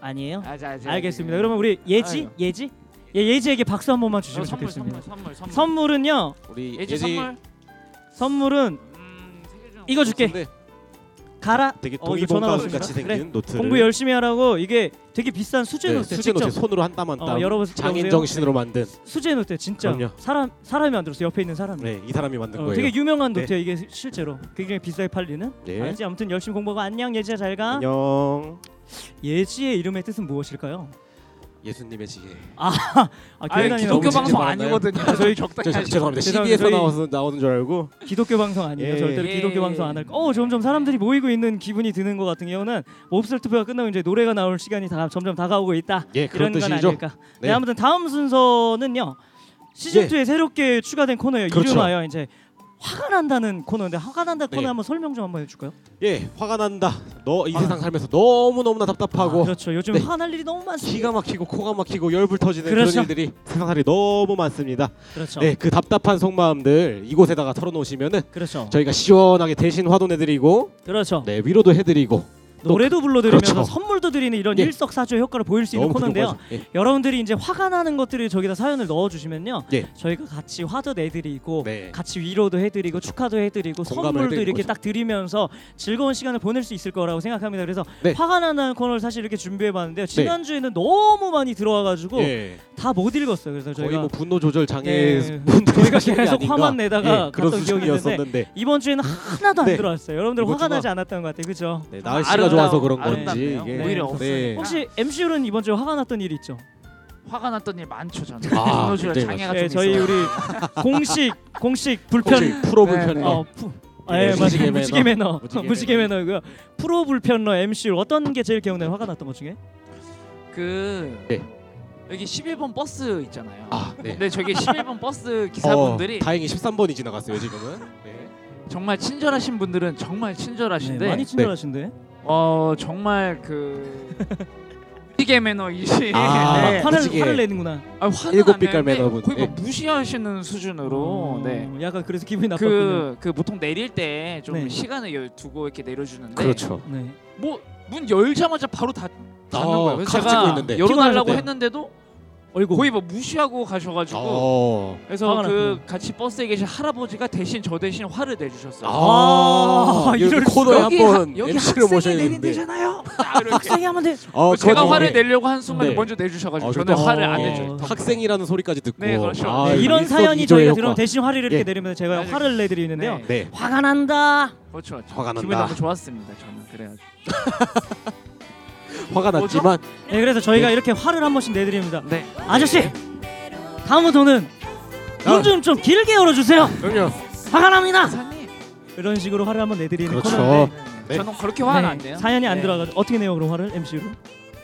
S1: 아니에요.
S3: 아, 자, 자,
S1: 알겠습니다.
S3: 자.
S1: 그러면 우리 예지,
S3: 아이고.
S1: 예지, 예, 예지에게 박수 한 번만
S3: 어,
S1: 주시면
S3: 선물
S1: 좋겠습니다.
S3: 선물 선물 선물
S1: 선물은요.
S2: 우리
S3: 예지
S2: 예지
S3: 선물
S1: 선물은
S3: 음,
S1: 이거 줄게.
S2: 근데
S1: 가라.
S2: 되게
S1: 어, 이거 전화
S2: 동의본감
S1: 왔습니다.
S2: 같이
S1: 그래.
S2: 생긴 노트를
S1: 공부 열심히 하라고 이게 되게 비싼 수제
S2: 네,
S1: 노트
S2: 수제
S1: 직접
S2: 노트 손으로 한 땀 한 땀
S1: 어, 여러분
S2: 장인? 정신으로 만든
S1: 수제 노트 진짜
S2: 그럼요.
S1: 사람 사람이 만들었어 옆에 있는 사람이.
S2: 네, 이 사람이 만든
S1: 어,
S2: 거예요.
S1: 되게 유명한
S2: 네.
S1: 노트야 이게 실제로 굉장히 비싸게 팔리는.
S2: 네.
S1: 알지? 아무튼 열심히 공부하고 안녕 예지야 잘 가.
S2: 안녕.
S1: 예지의 이름의 뜻은 무엇일까요?
S2: 예수님의 지혜.
S1: 아
S3: 아니
S1: 교회 다니는
S3: 기독교
S2: 너무
S3: 방송 아니거든요.
S1: 저희
S3: 적당히
S2: 저. 죄송합니다.
S1: 저희-
S2: 나와서 나오는 줄 알고.
S1: 기독교 방송 아니에요.
S2: 예.
S1: 절대로
S3: 예.
S1: 기독교 방송 안 할. 거. 어 점점 사람들이 모이고 있는 기분이 드는 것 같은 경우는 몹쓸 투표가 끝나고 이제 노래가 나올 시간이 다 점점 다가오고 있다.
S2: 예, 그런
S1: 이런 건
S2: 뜻이죠.
S1: 아닐까. 네.
S2: 네.
S1: 아무튼 다음 순서는요. 시즌
S2: 네.
S1: 2에 새롭게 추가된 코너예요.
S2: 그렇죠.
S1: 이름하여 이제 화가 난다는 코너인데 화가 난다 코너
S2: 네.
S1: 한번 설명 좀 한번 해줄까요?
S2: 예, 화가 난다. 너 이
S1: 아.
S2: 세상 살면서 너무 너무나 답답하고
S1: 아, 그렇죠. 요즘
S2: 네.
S1: 화날 일이 너무 많습니다.
S2: 기가 막히고 코가 막히고 열불 터지는
S1: 그렇죠.
S2: 그런 일들이 세상살이 너무 많습니다.
S1: 그렇죠.
S2: 네, 그 답답한 속마음들 이곳에다가 털어놓으시면은
S1: 그렇죠.
S2: 저희가 시원하게 대신 화도 내드리고
S1: 그렇죠.
S2: 네 위로도 해드리고
S1: 노래도 불러드리면서
S2: 그렇죠.
S1: 선물도 드리는 이런
S2: 예.
S1: 일석사조의 효과를 보일 수 있는 코너인데요.
S2: 예.
S1: 여러분들이 이제 화가 나는 것들을 저기다 사연을 넣어주시면요.
S2: 예.
S1: 저희가 같이 화도 내드리고
S2: 네.
S1: 같이 위로도 해드리고 축하도 해드리고 선물도 이렇게
S2: 거죠.
S1: 딱 드리면서 즐거운 시간을 보낼 수 있을 거라고 생각합니다. 그래서
S2: 네.
S1: 화가 나는 코너를 사실 이렇게 준비해봤는데요. 지난주에는 너무 많이 들어와가지고
S2: 예.
S1: 다못 읽었어요. 그래서 저희가
S2: 뭐 분노 조절 장애
S1: 네. 저희가 계속. 화만 내다가
S2: 예, 그런
S1: 갔던 기억이 있는데 이번 주에는 하나도 안
S2: 네.
S1: 들어왔어요. 여러분들 화가 나지 않았던 것 같아요. 그렇죠?
S2: 네, 날씨가 좋아서 그런 건지
S3: 아름답네요.
S2: 이게
S3: 오히려
S1: 네.
S3: 없으니까.
S1: 혹시 MC율은 이번 주에 화가 났던 일 있죠?
S3: 화가 났던 일 많죠 저는.
S2: 아, 굉장히
S3: 장애가
S1: 네,
S3: 좀
S1: 저희
S3: 있어요.
S1: 우리 공식 공식 불편
S2: 혹시 프로
S3: 네,
S2: 불편러
S1: 어, 푸, 아,
S2: 네,
S1: 예, 맞아요.
S2: 무지개
S1: 무지개
S2: 매너.
S1: 매너.
S2: 무지개
S1: 무지개 매너고요. 프로 불편러 MC 어떤 게 제일 기억나요? 화가 났던 것 중에?
S3: 그
S2: 네.
S3: 여기 11번 버스 있잖아요.
S2: 아, 네.
S3: 근데 저기 11번 버스 기사분들이
S2: 어, 다행히 13번이 지나갔어요 지금은. 네.
S3: 정말 친절하신 분들은 정말 친절하신데
S1: 많이 친절하신데.
S3: 어 정말 그 무지개 매너이시
S2: 아,
S3: 네.
S1: 화를
S2: 무지개.
S1: 화를 내는구나.
S3: 아, 화는
S2: 일곱
S3: 안
S2: 빛깔
S3: 내는데
S2: 매너분.
S3: 거의 뭐
S2: 네.
S3: 무시하시는 수준으로
S1: 어,
S3: 네.
S1: 약간 그래서 기분이 나빴군요.
S3: 그, 그 보통 내릴 때 좀
S1: 네.
S3: 시간을 열- 두고 이렇게 내려주는데
S2: 그렇죠.
S1: 네.
S3: 뭐 문 열자마자 바로 다 닫는
S2: 어,
S3: 거예요. 그래서
S2: 카드
S3: 제가
S2: 있는데.
S3: 열어달라고. 했는데도
S1: 어이구.
S3: 거의 뭐 무시하고 가셔가지고
S2: 어.
S3: 그래서
S1: 화가
S3: 그
S1: 났구나.
S3: 같이 버스에 계신 할아버지가 대신 저 대신 화를 내주셨어요.
S1: 아,
S2: 이런
S1: 이럴
S2: 코너에
S3: 여기
S2: 한번
S3: 하- 여기
S2: MC를
S3: 학생이
S2: 모셔야
S3: 내린
S2: 되는데.
S3: 데잖아요. 딱 이렇게.
S1: 학생이 하면 돼.
S2: 어,
S3: 제가
S2: 그거
S3: 화를
S2: 되게-
S3: 내려고 한 순간에
S2: 네.
S3: 먼저 내주셔가지고
S2: 어,
S3: 저는
S2: 그렇다.
S3: 화를
S1: 어,
S3: 안
S1: 예.
S3: 내줘요. 더.
S2: 학생이라는 소리까지 듣고
S3: 네, 그렇죠.
S2: 아,
S3: 네,
S1: 이런 사연이 저희가
S2: 효과.
S1: 들으면 대신 화를 이렇게
S2: 예.
S1: 내리면 제가
S3: 맞아요.
S1: 화를 내드리는데요.
S3: 네.
S2: 네.
S1: 화가 난다.
S3: 그렇죠. 그렇죠.
S2: 화가
S3: 기분이
S2: 난다.
S3: 너무 좋았습니다. 저는 그래가지고.
S2: 화가? 났지만
S1: 네, 그래서 저희가
S2: 네.
S1: 이렇게 화를 한 번씩 내드립니다.
S3: 네.
S1: 아저씨,
S2: 아.
S1: 문좀 좀 길게 열어주세요.
S2: 그럼요.
S1: 화가 납니다.
S3: 사님.
S1: 이런 식으로 화를 한번 내드리는
S2: 그렇죠.
S1: 코너인데
S2: 네.
S3: 저는 그렇게 화는
S1: 네,
S3: 안 내요.
S1: 사연이 안
S3: 네.
S1: 들어가지고 어떻게 내요 그럼 화를 MC로?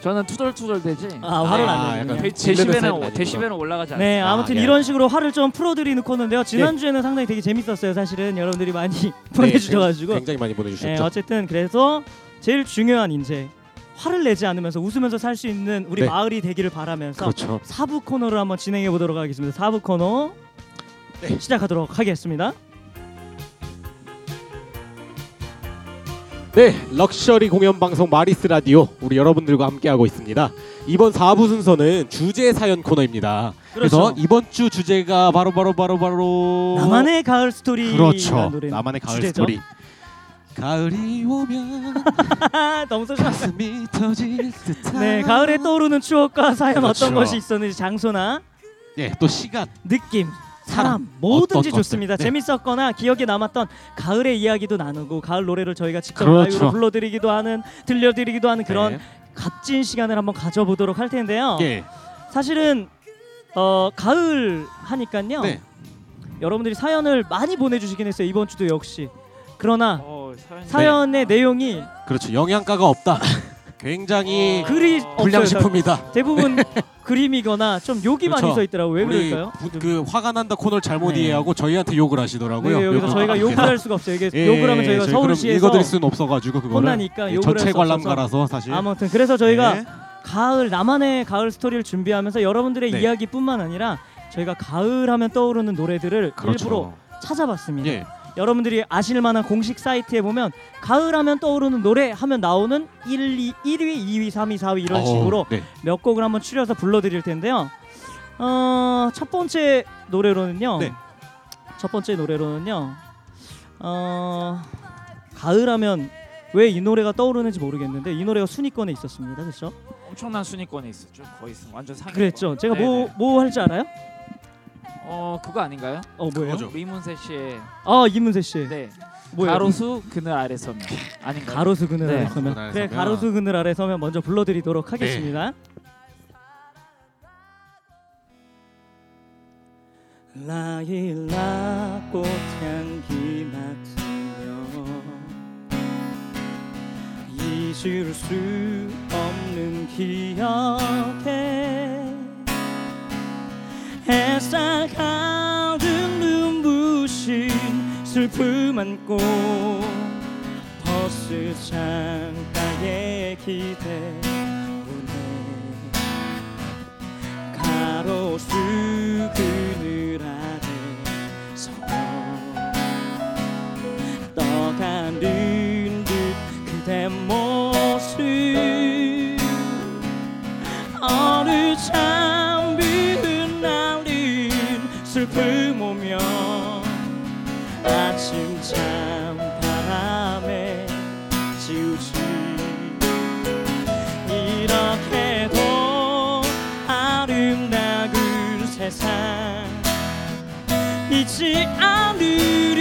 S3: 저는 투덜투덜 되지.
S1: 아 화를
S2: 아,
S1: 안 내요.
S3: 데, 데시벨은. 데시벨은 올라가지 않아요.
S1: 네,
S2: 아,
S1: 아무튼
S2: 예.
S1: 이런 식으로 화를 좀 풀어드리는 코너인데요. 지난 주에는 상당히 되게 재밌었어요. 사실은 여러분들이 많이 보내주셔가지고.
S2: 네, 굉장히 많이
S1: 네,
S2: 보내주셨죠.
S1: 어쨌든 그래서 제일 중요한 이제 화를 내지 않으면서 웃으면서 살 수 있는 우리
S2: 네.
S1: 마을이 되기를 바라면서
S2: 그렇죠.
S1: 사부 코너를 한번 진행해 보도록 하겠습니다. 사부 코너
S2: 네.
S1: 시작하도록 하겠습니다.
S2: 네, 럭셔리 공연 방송 마리스 라디오 우리 여러분들과 함께 하고 있습니다. 이번 4부 순서는 주제 사연 코너입니다. 그래서
S1: 그렇죠.
S2: 이번 주 주제가 바로 바로 바로 바로
S1: 나만의 가을 스토리
S2: 그렇죠. 나만의 가을
S1: 주제죠.
S2: 스토리. 가을이 오면
S1: 너무
S2: 가슴이 터질 듯한
S1: 네, 가을에 떠오르는 추억과 사연
S2: 그렇죠.
S1: 어떤 것이 있었는지 장소나
S2: 예, 또 시간
S1: 느낌, 사람
S2: 사람,
S1: 뭐든지
S2: 어떤
S1: 좋습니다.
S2: 네.
S1: 재밌었거나 기억에 남았던 가을의 이야기도 나누고 가을 노래를 저희가 직접
S2: 그렇죠.
S1: 라이브로 불러드리기도 하는 들려드리기도 하는 그런
S2: 네.
S1: 값진 시간을 한번 가져보도록 할 텐데요.
S2: 예.
S1: 사실은 어, 가을 하니까요.
S2: 네.
S1: 여러분들이 사연을 많이 보내주시긴 했어요. 이번 주도 역시. 그러나
S3: 어,
S1: 사연의 내용이
S2: 그렇죠. 영양가가 없다. 굉장히
S3: 어,
S1: 글이
S2: 불량식품이다.
S1: 대부분 그림이거나 좀 욕이 많이
S2: 그렇죠.
S1: 써 있더라고. 왜
S2: 우리
S1: 그럴까요?
S2: 부- 그 화가 난다 코너를 잘못
S1: 네.
S2: 이해하고 저희한테 욕을 하시더라고요.
S1: 네, 여기서
S2: 욕을-
S1: 저희가
S2: 아,
S1: 욕을 할 수가 없어요. 이게
S2: 예,
S1: 욕을 하면 저희가
S2: 저희
S1: 서울시에서
S2: 읽어드릴 수는 없어가지고 그거를
S1: 혼나니까
S2: 예,
S1: 욕을
S2: 전체. 관람가라서 사실
S1: 아무튼 그래서 저희가
S2: 네.
S1: 가을 나만의 가을 스토리를 준비하면서 여러분들의
S2: 네.
S1: 이야기뿐만 아니라 저희가 가을 하면 떠오르는 노래들을
S2: 그렇죠.
S1: 일부러 찾아봤습니다.
S2: 예.
S1: 여러분들이 아실 만한 공식 사이트에 보면 가을 하면 떠오르는 노래 하면 나오는 1, 2, 1위, 2위, 3위, 4위 이런
S2: 어,
S1: 식으로
S2: 네.
S1: 몇 곡을 한번 추려서 불러드릴 텐데요. 어, 첫 번째 노래로는요.
S2: 네.
S1: 첫 번째 노래로는요. 어, 가을하면 왜 이 노래가 떠오르는지 모르겠는데 이 노래가 순위권에 있었습니다. 그렇죠?
S3: 엄청난 순위권에 있었죠. 거의 완전 상위.
S1: 그랬죠. 제가 뭐 뭐 할지 알아요?
S3: 어 그거 아닌가요?
S1: 어 뭐예요?
S2: 그거죠.
S3: 리문세 씨의
S1: 아 이문세 씨.
S3: 네
S1: 뭐예요?
S3: 가로수 그늘 아래 서면 아닌가요?
S1: 가로수 그늘
S3: 네.
S1: 아래 서면.
S2: 그늘 아래
S1: 그래
S2: 서면.
S1: 가로수 그늘 아래 서면 먼저 불러드리도록 하겠습니다. 라일락 꽃향기 맡으며 잊을 수 없는 기억에 햇살 가득 눈부신 슬픔 안고 버스 창가에 기대보네 가로수 그 슬픔 오며 아침 참 바람에 지우지. 이렇게도 아름다운 세상 잊지 않으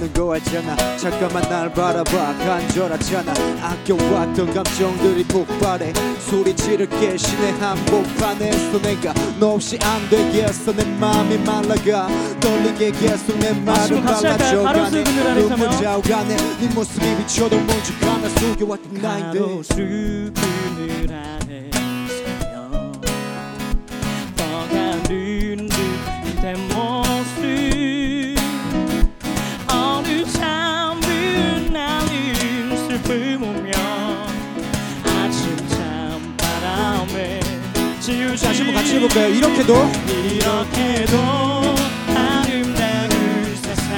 S5: 않는 거 알잖아. 잠깐만 날 바라봐. 간절하잖아. 아껴왔던 감정들이 폭발해. 소리 지를게 신의 한복판에서 내가 너 없이 안 되겠어. 내 맘이 말라가. 떨리게 계속 내 말을 발라줘가네 눈물. 자욱하네. 네 모습이 비춰도 먼지 하나 속여왔던 나인데.
S1: 가로수 그늘 아
S5: 다시 한번 같이 해볼까요? 이렇게도
S1: 이렇게도 아름다운 세상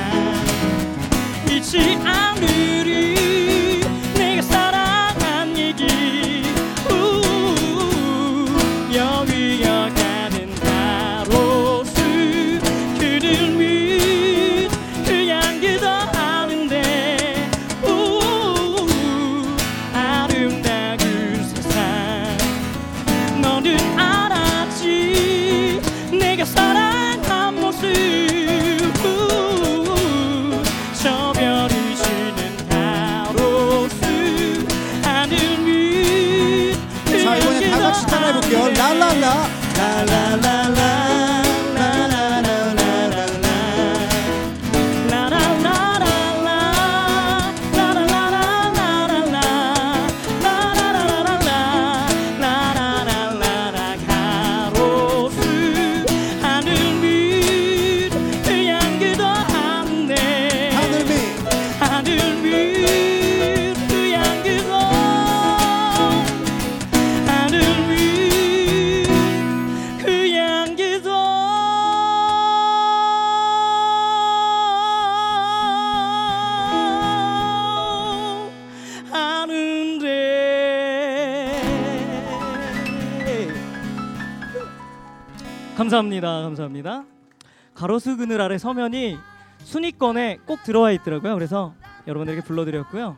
S1: 가로수 그늘 아래 서면이 순위권에 꼭 들어와 있더라고요 그래서 여러분들에게 불러드렸고요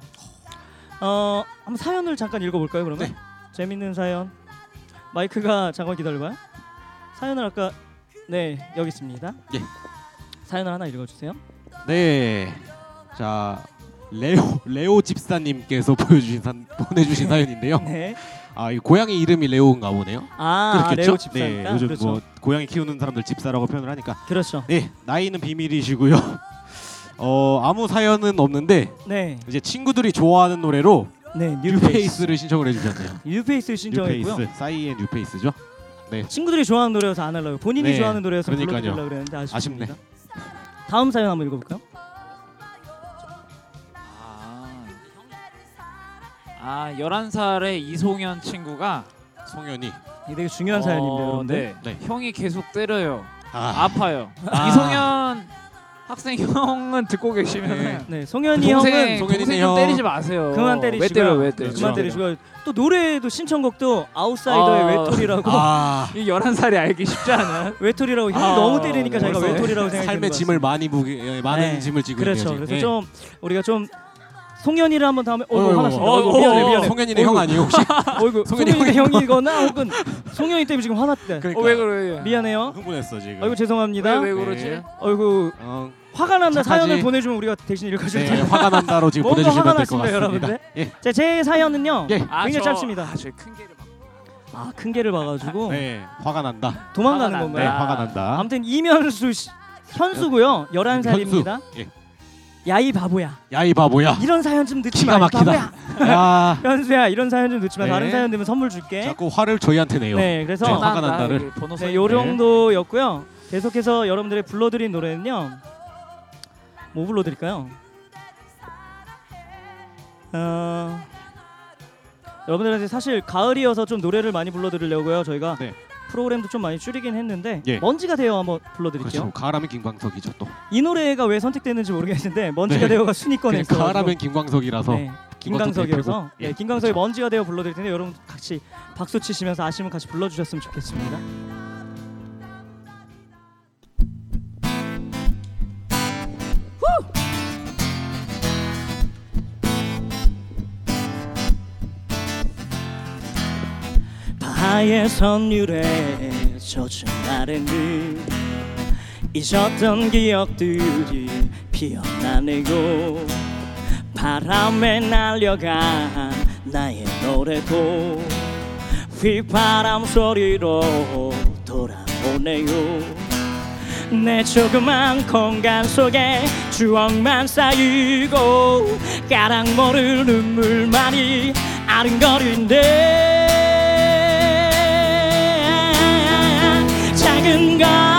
S1: 어 한번 사연을 잠깐 읽어볼까요 그러면
S2: 네.
S1: 재밌는 사연 마이크가 잠깐 기다려봐요 사연을 아까 네 여기 있습니다
S2: 예.
S1: 사연을 하나 읽어주세요
S2: 네. 자 레오 레오 집사님께서 보여주신 사, 보내주신 사연인데요.
S1: 네
S2: 아, 이 고양이 이름이 레오인가 보네요.
S1: 아, 아, 레오 집사니까.
S2: 네, 요즘
S1: 그렇죠.
S2: 뭐 고양이 키우는 사람들 집사라고 표현을 하니까.
S1: 그렇죠.
S2: 네, 나이는 비밀이시고요. 어, 아무 사연은 없는데
S1: 네,
S2: 이제 친구들이 좋아하는 노래로
S1: 네, 뉴페이스.
S2: 뉴페이스를 신청을 해주셨네요.
S1: 뉴페이스 신청했고요.
S2: 뉴페이스, 싸이의 뉴페이스죠.
S1: 친구들이 좋아하는 노래여서 안 하려고 본인이
S2: 네,
S1: 좋아하는 노래여서
S2: 그러니까요.
S1: 불러드리려고 그랬는데 아쉽습니다.
S2: 아쉽네.
S1: 다음 사연 한번 읽어볼까요?
S3: 아, 11살의 이송현 친구가
S2: 송현이.
S1: 이게 되게 중요한 사연인데
S3: 어,
S1: 여러분들.
S3: 네.
S2: 네.
S3: 형이 계속 때려요.
S2: 아,
S3: 아파요.
S2: 아.
S3: 이송현 학생 형은 듣고 계시면
S2: 네.
S1: 네, 송현이
S3: 동생
S1: 형은
S3: 동생 좀
S2: 형.
S3: 때리지 마세요.
S1: 그만
S3: 왜
S1: 때리시고요.
S3: 때려 왜 때려?
S2: 그렇죠.
S1: 그만 때리시고 또 노래도 신청곡도 아웃사이더의
S3: 아.
S1: 외톨이라고
S2: 아,
S3: 이 11살이 알기 쉽지 않은.
S1: 외톨이라고 형이
S3: 아,
S1: 너무 때리니까
S3: 네. 벌써
S1: 외톨이라고 생각이
S2: 삶의 짐을 많이 무게, 예, 많은
S1: 네.
S2: 짐을 지고
S1: 그렇죠.
S2: 있네요.
S1: 그래서
S2: 지금. 예.
S1: 좀 우리가 좀 송현이를 한번 다음에 어이구 화났습니다.
S3: 어이구,
S1: 어이구, 미안해 미안해.
S2: 송현이네
S1: 어이구,
S2: 형 아니에요 혹시?
S1: 어이구
S2: 송현이
S1: 송현이 형이거나 혹은 송현이 때문에 지금 화났대.
S2: 그러니까.
S3: 어, 왜 그래?
S1: 미안해요.
S2: 흥분했어 지금.
S1: 어이구 죄송합니다.
S3: 왜, 왜 그러지?
S2: 네.
S1: 어이구
S2: 어,
S1: 화가 난다
S2: 착하지.
S1: 사연을 보내주면 우리가 대신 읽어줄
S2: 네,
S1: 텐데.
S2: 화가 난다로 지금 보내주시면 될 것 같습니다.
S1: 여러분들.
S2: 예.
S1: 자, 제 사연은요.
S2: 예.
S3: 아,
S1: 굉장히
S3: 저-
S1: 짧습니다.
S3: 아, 저큰 개를 막.
S1: 아, 큰 개를 봐가지고
S2: 네, 화가 난다.
S1: 도망가는
S3: 화가
S2: 네,
S1: 건가요?
S3: 난다.
S2: 화가 난다.
S1: 아무튼 이면수 씨, 현수고요. 11살입니다.
S2: 현수. 예.
S1: 야이 바보야.
S2: 야이 바보야.
S1: 이런 사연 좀 넣지
S2: 기가
S1: 마. 이
S2: 막히다.
S1: 바보야.
S2: 야,
S1: 현수야, 이런 사연 좀 넣지 마.
S2: 네.
S1: 다른 사연 되면 선물 줄게.
S2: 자꾸 화를 저희한테 내요.
S1: 네, 그래서
S2: 네, 화가 난다를.
S3: 번호 써
S1: 네. 요 정도였고요. 계속해서 여러분들의 불러드린 노래는요. 뭐 불러드릴까요? 어... 여러분들한테 사실 가을이어서 좀 노래를 많이 불러드리려고요. 저희가
S2: 네.
S1: 프로그램도 좀 많이 줄이긴 했는데
S2: 예.
S1: 먼지가 되어 한번 불러드릴게요.
S2: 그렇죠. 가을하면 김광석이죠 또.
S1: 이 노래가 왜 선택됐는지 모르겠는데 먼지가
S2: 네.
S1: 되어가 순위권에 있어.
S2: 가을하면 김광석이라서.
S1: 네,
S2: 김광석
S1: 김광석이어서. 네,
S2: 예,
S1: 김광석의
S2: 그렇죠.
S1: 먼지가 되어 불러드릴 텐데 여러분 같이 박수 치시면서 아시면 같이 불러주셨으면 좋겠습니다. 바의 선율에 젖은 날에는 잊었던 기억들이 피어나네요. 바람에 날려간 나의 노래도 휘바람 소리로 돌아오네요. 내 조그만 공간 속에 추억만 쌓이고 가랑 모를 눈물만이 아른거리는 데작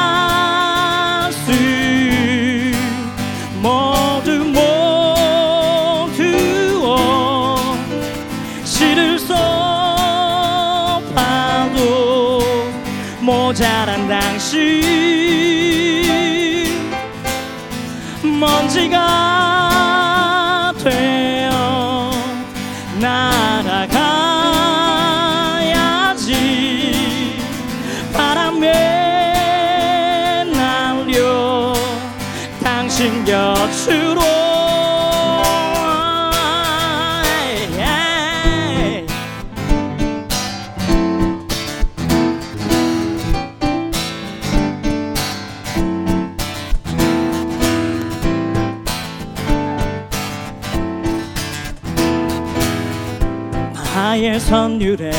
S1: 선율에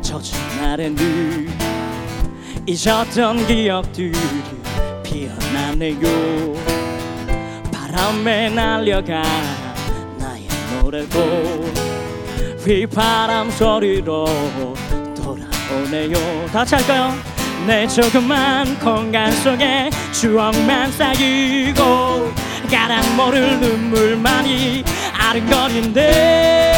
S1: 젖은 날에는 잊었던 기억들이 피어나네요. 바람에 날려가 나의 노래도 휘바람 소리로 돌아오네요. 다 같이 할까요? 내 조그만 공간 속에 추억만 쌓이고 가랑 모를 눈물만이 아른거린데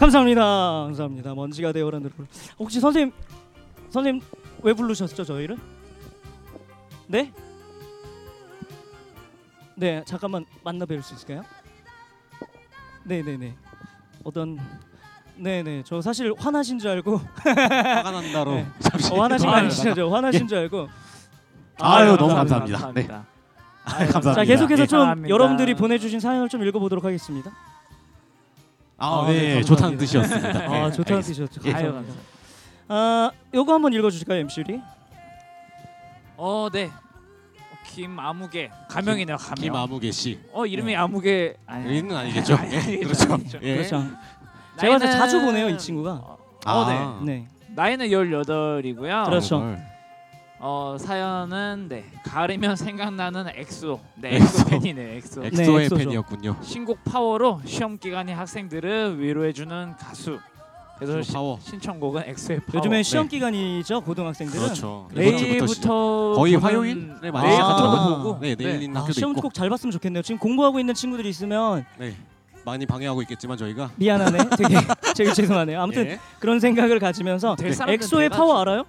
S1: 감사합니다. 감사합니다. 먼지가 되어라는 노래. 혹시 선생님 선생님 왜 부르셨죠 저희를? 네? 네 잠깐만 만나 뵐 수 있을까요? 네네네 어떤 네네 저 사실 화나신 줄 알고
S2: 화가 난다로
S1: 네.
S2: 잠시
S1: 어, 화나신 거 아니시죠? 화나신 줄 알고
S2: 아유,
S3: 아유,
S2: 너무
S3: 감사합니다.
S2: 감사합니다.
S3: 감사합니다.
S2: 아,
S3: 아유,
S2: 감사합니다.
S1: 자 계속해서
S2: 예.
S1: 좀
S3: 사랑합니다.
S1: 여러분들이 보내주신 사연을 좀 읽어보도록 하겠습니다.
S2: 아,
S1: 아,
S2: 네,
S1: 네,
S2: 좋다는. 뜻이었습니다.
S1: 아
S2: 네,
S1: 좋다는. 뜻이었죠.
S2: 예.
S3: 아유,
S1: 감사합니다. 아 요거 한번 읽어주실까요, MC리?
S3: 어, 네. 김아무개 가명이네요. 가명.
S2: 김아무개 씨.
S3: 어 이름이 아무개 아니.
S2: 얘는 아니겠죠?
S3: 아니,
S2: 예,
S3: 아니죠,
S2: 그렇죠.
S3: 아니죠.
S2: 예.
S1: 그렇죠. 제가
S3: 나이는-
S1: 자주 보네요, 이 친구가.
S3: 어,
S2: 아,
S3: 어, 네.
S1: 네.
S3: 나이는 18이고요.
S1: 그렇죠.
S3: 어 사연은 네 가을이면 생각나는 엑소 네
S2: 엑소.
S3: 팬이네 엑소
S2: 엑소의
S1: 엑소죠.
S2: 팬이었군요.
S3: 신곡 파워로 시험 기간인 학생들을 위로해주는 가수 그래서 시-
S2: 파워.
S3: 신청곡은 엑소의 파워
S1: 요즘에 시험
S2: 네.
S1: 기간이죠, 고등학생들은.
S2: 그렇죠. 시작.
S3: 내일부터
S2: 거의
S3: 보는-
S2: 화요일에 많이
S3: 내일
S1: 시작하더라고요.
S3: 같은 거 보고
S2: 네, 내일 있는
S1: 아,
S2: 학교도
S1: 시험
S2: 있고.
S1: 꼭 잘 봤으면 좋겠네요. 지금 공부하고 있는 친구들이 있으면
S2: 네. 많이 방해하고 있겠지만 저희가
S1: 미안하네. 되게 제가 죄송하네요. 아무튼
S2: 예.
S1: 그런 생각을 가지면서
S3: 될 사람들은
S1: 엑소의. 파워 알아요?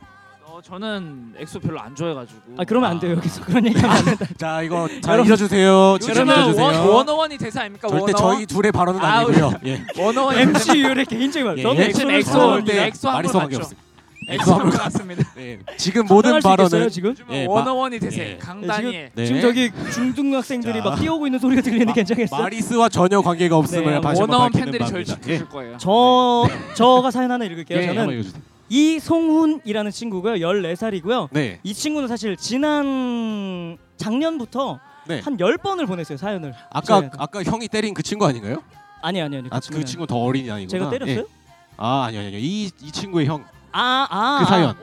S3: 어, 저는 엑소 별로 안 좋아해가지고
S1: 아 그러면 안 돼요. 여기서 그런 얘기 하면 안 된다.
S2: 자, 이거 잘
S1: 여러분,
S2: 잊어주세요. 지금
S3: 요즘은. 원어원이 대사 아닙니까?
S2: 절대
S3: 원어원?
S2: 저희 둘의 발언은
S3: 아,
S2: 아니고요. 예.
S3: 원어원이
S1: MC 유의 개인적인 말.
S2: 예,
S1: 저는
S2: 예.
S1: 엑소를
S3: 엑소, 네, 엑소
S2: 말이
S3: 한번
S2: 성한 게
S3: 맞죠?
S2: 없습니다.
S3: 엑소 한번 갔습니다.
S2: 네. 지금 모든 발언은
S1: 지금?
S2: 예, 마-
S3: 원어원이 대세
S2: 예.
S3: 강다니엘
S2: 네.
S1: 지금 저기 중등학생들이
S2: 자.
S1: 막 뛰어오고 있는 소리가 들리는데 괜찮겠어요?
S2: 마리스와 전혀 관계가 없음을
S1: 네,
S2: 다시 한번
S3: 원어원
S2: 밝히는
S3: 팬들이
S2: 바입니다.
S3: 지켜줄 거예요.
S1: 저 저가 사연 하나 읽을게요.
S2: 예, 예, 한번
S1: 저는
S2: 읽어주세요.
S1: 이송훈이라는 친구고요. 14살이고요.
S2: 네,
S1: 이 친구는 사실 지난 작년부터
S2: 네.
S1: 한 10번을 보냈어요, 사연을.
S2: 아까
S1: 저희한테.
S2: 아까 형이 때린 그 친구 아닌가요?
S1: 아니 아니 아니.
S2: 아, 그 친구 더 어린이 아니구나.
S1: 제가 때렸어요?
S2: 예. 아, 아니 아니. 이, 이 친구의 형.
S1: 아, 아.
S2: 그 사연.
S1: 아.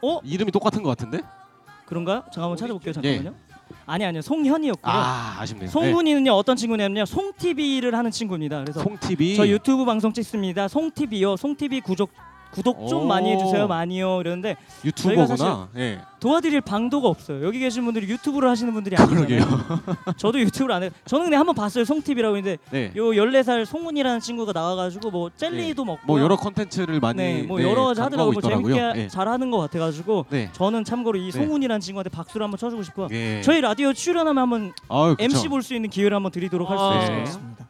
S1: 어?
S2: 이름이 똑같은 것 같은데?
S1: 그런가요? 잠깐만 찾아볼게요. 잠깐만요. 아니 아니요. 송현이었고요.
S2: 예. 아, 아쉽네요.
S1: 송훈이는요 어떤 친구냐면요 송TV를 하는 친구입니다. 그래서
S2: 송 TV.
S1: 저 유튜브 방송 찍습니다. 송TV요. 송TV 구독 구독 좀
S2: 오.
S1: 많이 해주세요. 많이요. 이러는데
S2: 유튜버구나. 예.
S1: 도와드릴 방도가 없어요. 여기 계신 분들이 유튜브를 하시는 분들이 아니잖아요.
S2: 그러게요.
S1: 저도 유튜브를 안 해요. 저는 그냥 한번 봤어요. 송TV라고 했는데
S2: 네.
S1: 요 14살 송훈이라는 친구가 나와가지고 뭐 젤리도 먹고
S2: 뭐 여러 컨텐츠를 많이
S1: 네, 뭐
S2: 네,
S1: 여러 가지 하더라고요. 뭐 재밌게.
S2: 예.
S1: 잘하는 것 같아가지고
S2: 네.
S1: 저는 참고로 이
S2: 네.
S1: 송훈이라는 친구한테 박수를 한번 쳐주고 싶고요.
S2: 예.
S1: 저희 라디오 출연하면 한번
S2: 아유, 그쵸.
S1: MC 볼 수 있는 기회를 한번 드리도록 할 수
S3: 아,
S1: 있을
S2: 네.
S1: 것 같습니다.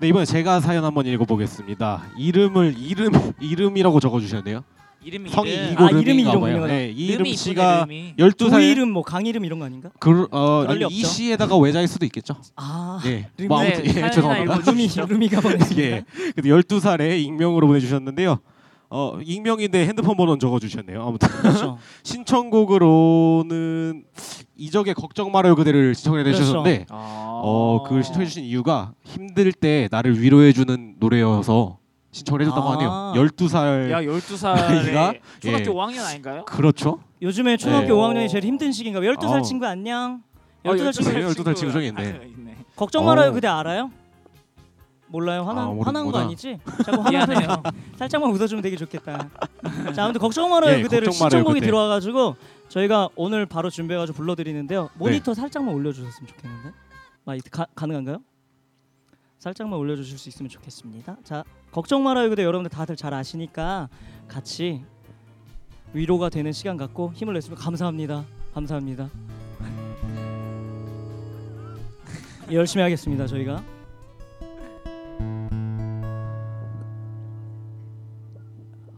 S3: 네,
S2: 이번에 제가 사연 한번 읽어보겠습니다. 이름을 이름 이름이라고 적어주셨네요.
S3: 이름이
S2: 성이
S3: 이름.
S2: 이고
S1: 아, 이름이
S2: 름인가
S1: 이름,
S2: 봐요.
S1: 이름이구나.
S2: 네, 이 이름
S3: 이름이 이쁘네,
S2: 씨가
S3: 이름이.
S2: 12살
S1: 조이름 뭐 강이름 이런 거 아닌가?
S2: 그, 어, 아니, 이
S1: 없죠.
S2: 씨에다가 외자일 수도 있겠죠.
S1: 아
S2: 예.
S1: 름이-
S2: 뭐 아무튼
S3: 네,
S2: 예,
S3: 사연이나
S2: 죄송합니다.
S3: 읽어주시죠.
S1: 루미 루미가 보냈습니다.
S2: 예. 근데 12살에 익명으로 보내 주셨는데요. 어, 익명인데 핸드폰 번호는 적어 주셨네요. 아무튼
S1: 그렇죠.
S2: 신청곡으로는 이적의 걱정 말아요 그대를 신청해
S1: 그렇죠.
S2: 주셨는데
S3: 아.
S2: 어, 그걸 신청해 주신 이유가 힘들 때 나를 위로해 주는 노래여서 신청을 해줬다고
S1: 아.
S2: 하네요. 12살
S3: 야 12살에
S2: 아이가?
S3: 초등학교
S2: 예.
S3: 5학년 아닌가요?
S2: 그렇죠.
S1: 요즘에 초등학교
S2: 네.
S1: 5학년이 제일 힘든 시기인가 봐요. 12살
S2: 아우.
S1: 친구 안녕.
S3: 어,
S1: 12살 친구
S2: 친구. 12살 친구 중에 있네.
S3: 아, 있네.
S1: 걱정 말아요
S2: 어.
S1: 그대 알아요? 몰라요? 화난
S2: 아.
S1: 화난 거 아니지? 자꾸.
S3: 미안해요.
S1: 살짝만 웃어주면 되게 좋겠다. 자, 아무튼 걱정 말아요
S2: 예,
S1: 그대를
S2: 걱정 말아요,
S1: 신청곡이
S2: 그대.
S1: 들어와가지고 저희가 오늘 바로 준비해가지고 불러드리는데요. 모니터 살짝만 올려주셨으면 좋겠는데. 아, 이- 가, 가능한가요? 살짝만 올려주실 수 있으면 좋겠습니다. 자, 걱정 말아요 그대 여러분들 다들 잘 아시니까 같이 위로가 되는 시간 갖고 힘을 냈으면 감사합니다. 감사합니다. 열심히 하겠습니다 저희가.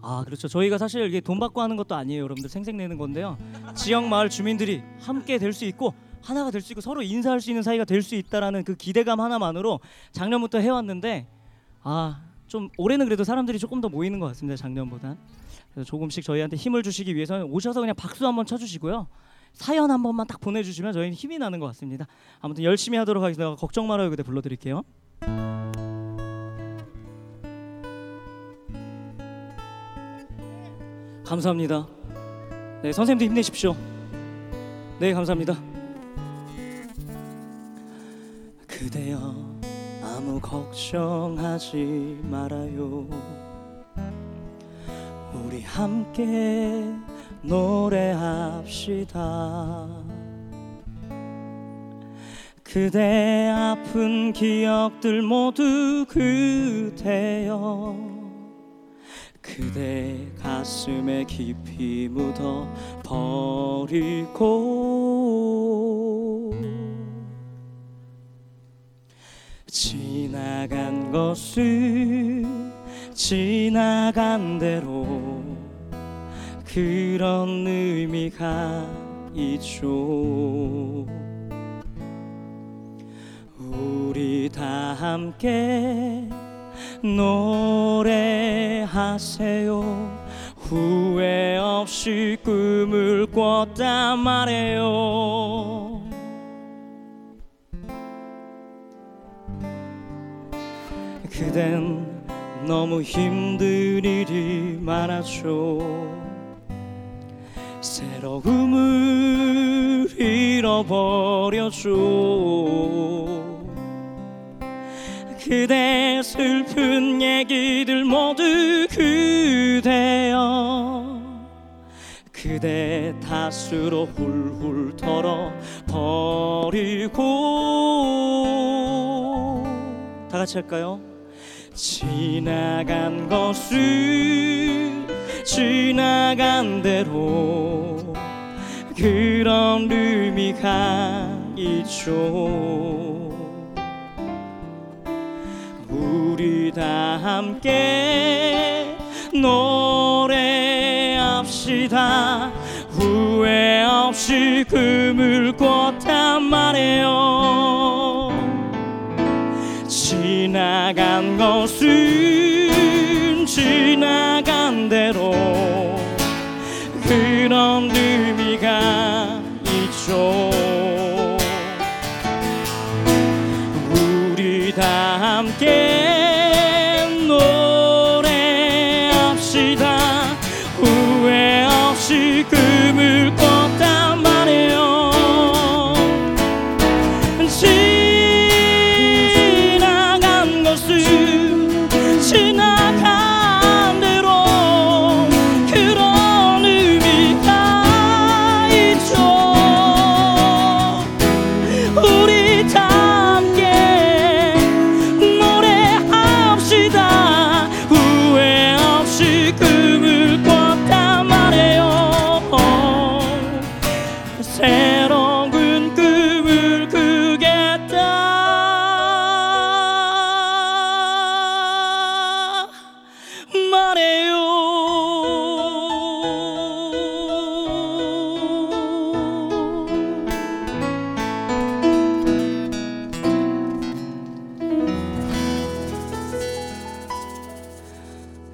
S1: 아 그렇죠. 저희가 사실 이게 돈 받고 하는 것도 아니에요, 여러분들. 생색 내는 건데요. 지역 마을 주민들이 함께 될 수 있고 하나가 될 수 있고 서로 인사할 수 있는 사이가 될 수 있다라는 그 기대감 하나만으로 작년부터 해왔는데 아 좀 올해는 그래도 사람들이 조금 더 모이는 것 같습니다 작년보다 그래서 조금씩 저희한테 힘을 주시기 위해서는 오셔서 그냥 박수 한번 쳐주시고요. 사연 한 번만 딱 보내주시면 저희는 힘이 나는 것 같습니다. 아무튼 열심히 하도록 하겠습니다. 걱정 말아요 그대 불러드릴게요 감사합니다. 네 선생님도 힘내십시오. 네 감사합니다. 그대여 아무 걱정하지 말아요. 우리 함께 노래합시다. 그대 아픈 기억들 모두 그대여 그대 가슴에 깊이 묻어 버리고 지나간 것은 지나간 대로 그런 의미가 있죠. 우리 다 함께 노래하세요. 후회 없이 꿈을 꿨단 말이에요. 그댄 너무 힘든 일이 많았죠. 새로움을 잃어버렸죠 그대 슬픈 얘기들 모두 그대여. 그대 탓으로 훌훌 털어 버리고. 다 같이 할까요? 지나간 것은 지나간 대로 그런 의미가 있죠 다 함께 노래합시다. 후회 없이 금을 꿨단 말이에요. 지나간 것은 지나간 대로. 그런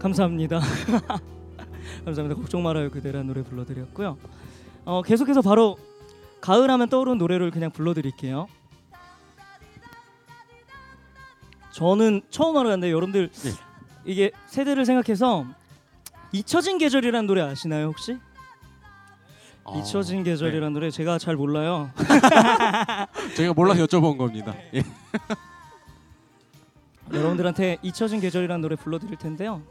S1: 감사합니다. 감사합니다. 걱정 말아요 그대란 노래 불러드렸고요. 어, 계속해서 바로 가을하면 떠오르는 노래를 그냥 불러드릴게요. 저는 처음 알았는데 여러분들
S2: 네.
S1: 이게 세대를 생각해서 잊혀진 계절이라는 노래 아시나요 혹시?
S2: 아,
S1: 잊혀진 계절이라는 노래 제가 잘 몰라요.
S2: 네. 제가 몰라서 여쭤본 겁니다. 예.
S1: 여러분들한테 잊혀진 계절이라는 노래 불러드릴 텐데요.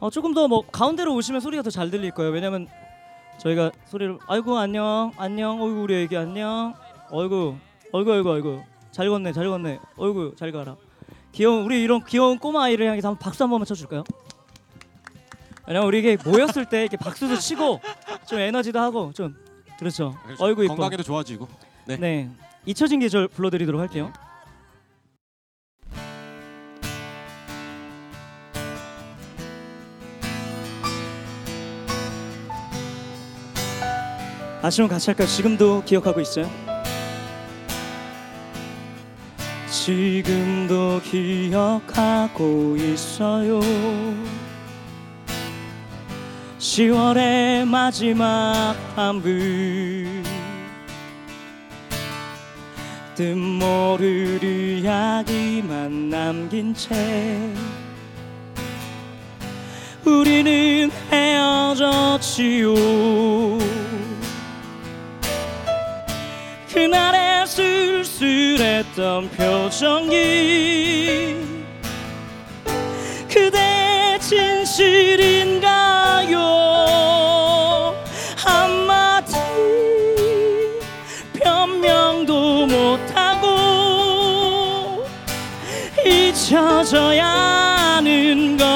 S1: 어, 조금 더 뭐 가운데로 오시면 소리가 더 잘 들릴 거예요. 왜냐면 저희가 소리를 아이고 안녕 안녕 어이구 우리 애기 안녕 어이구 어이구 어이구 어이구 잘 걷네 잘 걷네 어이구 잘 가라 귀여운 우리 이런 귀여운 꼬마 아이를 향해서 한번 박수 한 번만 쳐줄까요? 왜냐면 우리 이게 모였을 때 이렇게 박수도 치고 좀 에너지도 하고 좀 그렇죠. 어이구 이뻐.
S2: 건강에도 좋아지고. 네.
S1: 네 잊혀진 계절 불러드리도록 할게요. 아시면 같이 할까요? 지금도 기억하고 있어요? 지금도 기억하고 있어요 10월의 마지막 밤을 뜻모를 이야기만 남긴 채 우리는 헤어졌지요 그날의 쓸쓸했던 표정이 그대 진실인가요? 한마디 변명도 못하고 잊혀져야 하는 건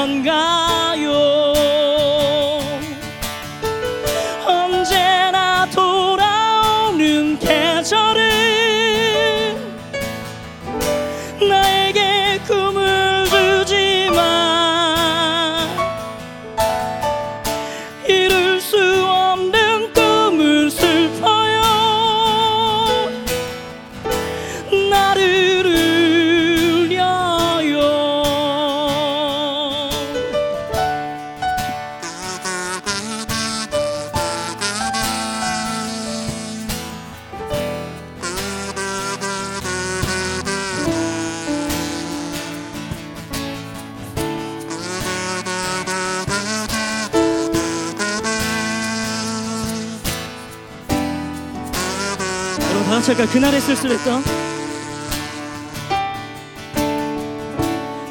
S1: 할까요? 그날의 쓸쓸했던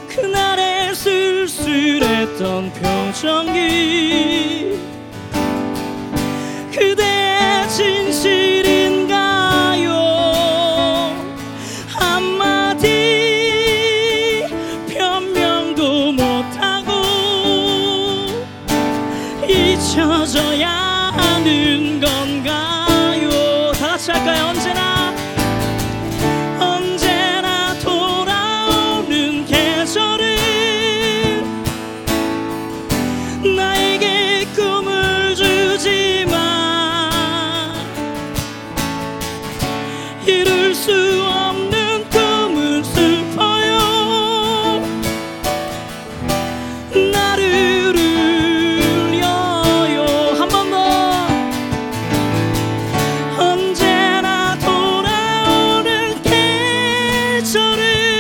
S1: 그날의 쓸쓸했던 표정이 계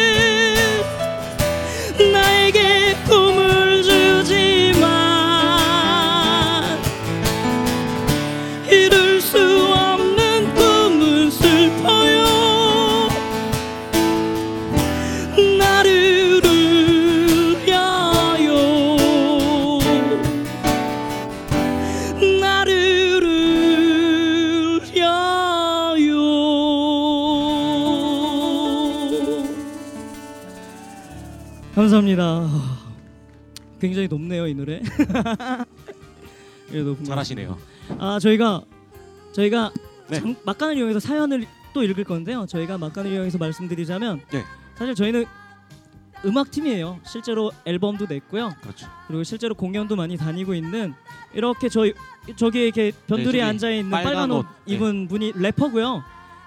S1: 감사합니다 굉장히 높네요 이 노래 예, 높은 것
S2: 잘하시네요.
S1: 아 저희가 저희가
S2: 네.
S1: 장- 막간을 이용해서 사연을 또 읽을 건데요. 저희가 막간을 이용해서 말씀드리자면
S2: 네.
S1: 사실 저희는 음악 팀이에요. 실제로 앨범도 냈고요.
S2: 그렇죠.
S1: 그리고 실제로 공연도 많이 다니고 있는 이렇게 저희 저기에 이렇게 변두리에
S2: 저기
S1: 앉아 있는
S2: 빨간
S1: 빨간, 옷
S2: 옷, 네.
S1: 입은 분이 래퍼고요.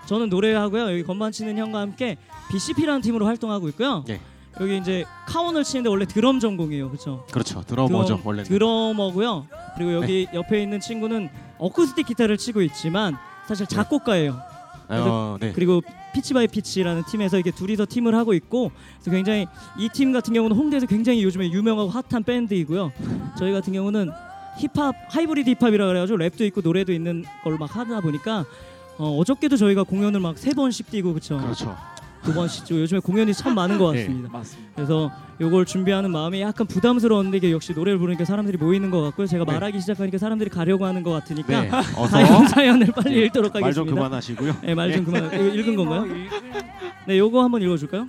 S1: 저는 노래하고요. 여기 건반 치는 형과 함께 BCP라는 팀으로 활동하고 있고요.
S2: 네.
S1: 여기 이제 카혼을 치는데 원래 드럼 전공이에요. 그렇죠?
S2: 그렇죠. 드러머죠 원래. 는
S1: 드러머고요. 그리고 여기
S2: 네.
S1: 옆에 있는 친구는 어쿠스틱 기타를 치고 있지만 사실 작곡가예요.
S2: 어, 네.
S1: 그리고 피치 바이 피치라는 팀에서 이렇게 둘이서 팀을 하고 있고 그래서 굉장히 이 팀 같은 경우는 홍대에서 굉장히 요즘에 유명하고 핫한 밴드이고요. 저희 같은 경우는 힙합 하이브리드 힙합이라 그래가지고 랩도 있고 노래도 있는 걸막 하다 보니까 어, 어저께도 저희가 공연을 막 세 번씩 뛰고 그쵸
S2: 그렇죠.
S1: 두 번씩 뛰고 요즘에 공연이 참 많은 것
S2: 네.
S1: 같습니다.
S3: 맞습니다.
S1: 그래서 요걸 준비하는 마음이 약간 부담스러웠는데 이게 역시 노래를 부르니까 사람들이 모이는 것 같고요. 제가
S2: 네.
S1: 말하기 시작하니까 사람들이 가려고 하는 것 같으니까
S2: 네. 어서
S1: 사연, 사연을 빨리 읽도록
S2: 말좀
S1: 하겠습니다.
S2: 그만하시고요.
S1: 네, 말 좀 그만. 이거 읽은 건가요?
S3: 뭐 읽을-
S1: 네, 요거 한번 읽어줄까요?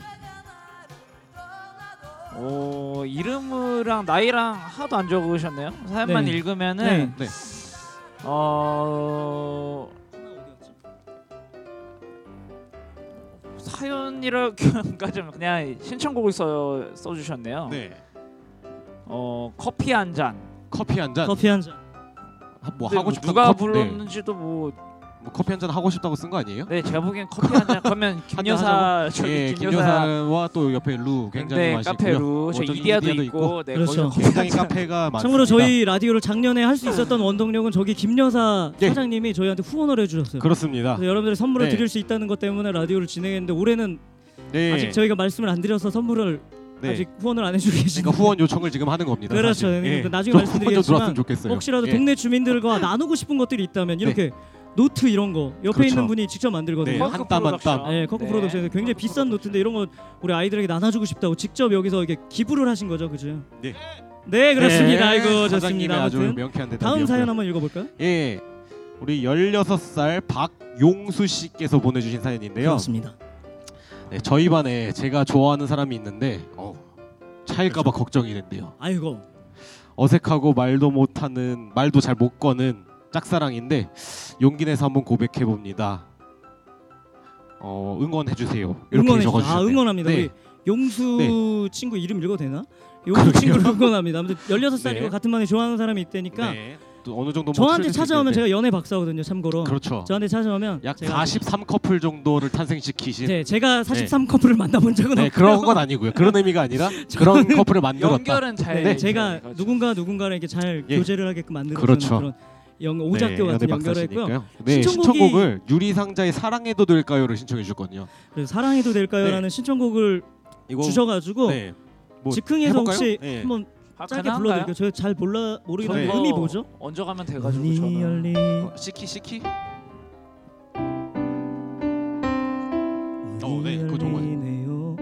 S3: 어 이름이랑 나이랑 하나도 안 적으셨네요. 사연만
S1: 네.
S3: 읽으면은
S2: 네.
S3: 어 사연이라기까지는 그냥 신청곡을 써 써주셨네요.
S2: 네.
S3: 어 커피 한 잔.
S2: 커피 한 잔.
S1: 커피 한 잔.
S2: 뭐
S3: 근데
S2: 하고
S3: 뭐
S2: 싶은
S3: 누가
S2: 컵- 네.
S3: 불렀는지도 뭐
S2: 뭐 커피 한 잔 하고 싶다고 쓴 거 아니에요?
S3: 네, 제가 보기엔 커피 한잔 그러면 김 여사 저기
S2: 예, 김김
S3: 여사
S2: 여사와 또 옆에 루 굉장히
S3: 네,
S2: 맛있고요.
S3: 카페 루, 저
S2: 어, 저기
S3: 이디야도
S2: 이디야도
S3: 있고, 네,
S1: 그렇죠.
S3: 거기서
S2: 굉장히 카페가 많습니다.
S1: 참고로 저희 라디오를 작년에 할 수 있었던 원동력은 저기 김여사
S2: 예.
S1: 사장님이 저희한테 후원을 해주셨어요.
S2: 그렇습니다.
S1: 그래서 여러분들 선물을
S2: 네.
S1: 드릴 수 있다는 것 때문에 라디오를 진행했는데 올해는
S2: 네.
S1: 아직 저희가 말씀을 안 드려서 선물을
S2: 네.
S1: 아직 후원을 안 해주고 계시니까
S2: 그러니까 후원 요청을 지금 하는 겁니다.
S1: 그렇죠.
S2: 사실.
S1: 네,
S2: 예.
S1: 나중에
S2: 좀
S1: 말씀드리겠지만
S2: 들어왔으면 좋겠어요.
S1: 혹시라도
S2: 예.
S1: 동네 주민들과 나누고 싶은 것들이 있다면 이렇게 노트 이런 거 옆에
S2: 그렇죠.
S1: 있는 분이 직접
S2: 네,
S1: 만들거든요.
S3: 커크
S2: 한땀한
S3: 프로덕션.
S2: 땀.
S1: 네, 커크
S3: 네.
S1: 프로덕션에서 굉장히 비싼 노트인데 이런 거 우리 아이들에게 나눠주고 싶다고 직접 여기서 이렇게 기부를 하신 거죠, 그죠?
S2: 네.
S1: 네, 그렇습니다.
S2: 네,
S1: 아이고 좋습니다.
S2: 아주
S1: 아무튼
S2: 명쾌한 대답이었고요.
S1: 다음 사연 한번 읽어볼까요?
S2: 예. 우리 16살 박용수 씨께서 보내주신 사연인데요.
S1: 그렇습니다.
S2: 네, 저희 반에 제가 좋아하는 사람이 있는데 어, 차일까봐
S1: 그렇죠.
S2: 걱정이 된대요.
S1: 아이고
S2: 어색하고 말도 못하는 말도 잘 못 거는 짝사랑인데 용기 내서 한번 고백해 봅니다. 어, 응원해 주세요. 이렇게
S1: 응원해
S2: 적어
S1: 주세요. 아. 응원합니다.
S2: 네.
S1: 우리 용수
S2: 네.
S1: 친구 이름 읽어도 되나? 용수 친구를 응원합니다. 아무튼 16살이고
S2: 네.
S1: 같은 반에 좋아하는 사람이 있다니까
S2: 네. 또 어느 정도 뭐
S1: 저한테 찾아오면
S2: 있는데.
S1: 제가 연애 박사거든요. 참고로
S2: 그렇죠.
S1: 저한테 찾아오면
S2: 약
S1: 제가
S2: 43 커플 정도를 탄생시키신
S1: 네, 제가 43 커플을 만나본 적은
S2: 네,
S1: 없고요.
S2: 그런 건 아니고요. 그런 의미가 아니라 그런 커플을 만들었다.
S3: 연결은 잘
S1: 네,
S3: 돼
S1: 제가. 누군가 누군가를 이렇게 잘
S2: 예.
S1: 교제를 하게끔 만들어
S2: 그렇죠.
S1: 그런 영 오작교
S2: 네,
S1: 같은 연결을 했고요.
S2: 네,
S1: 신청곡이-
S2: 신청곡을 유리 상자의 사랑해도 될까요를 신청해 주셨거든요.
S1: 그래서 사랑해도 될까요라는 신청곡을
S2: 이거
S1: 주셔가지고
S2: 네. 뭐
S1: 즉흥해서
S2: 해볼까요?
S1: 혹시
S2: 네.
S1: 한번
S3: 아,
S1: 짧게? 불러드릴게요. 저잘 몰라 모르겠는데
S3: 저는
S1: 음이
S3: 뭐
S1: 뭐죠?
S3: 얹어가면 돼가지고
S1: 문이
S3: 저는
S2: 어, 시키 시키. 어, 네, 그거 거.
S1: 열리네요.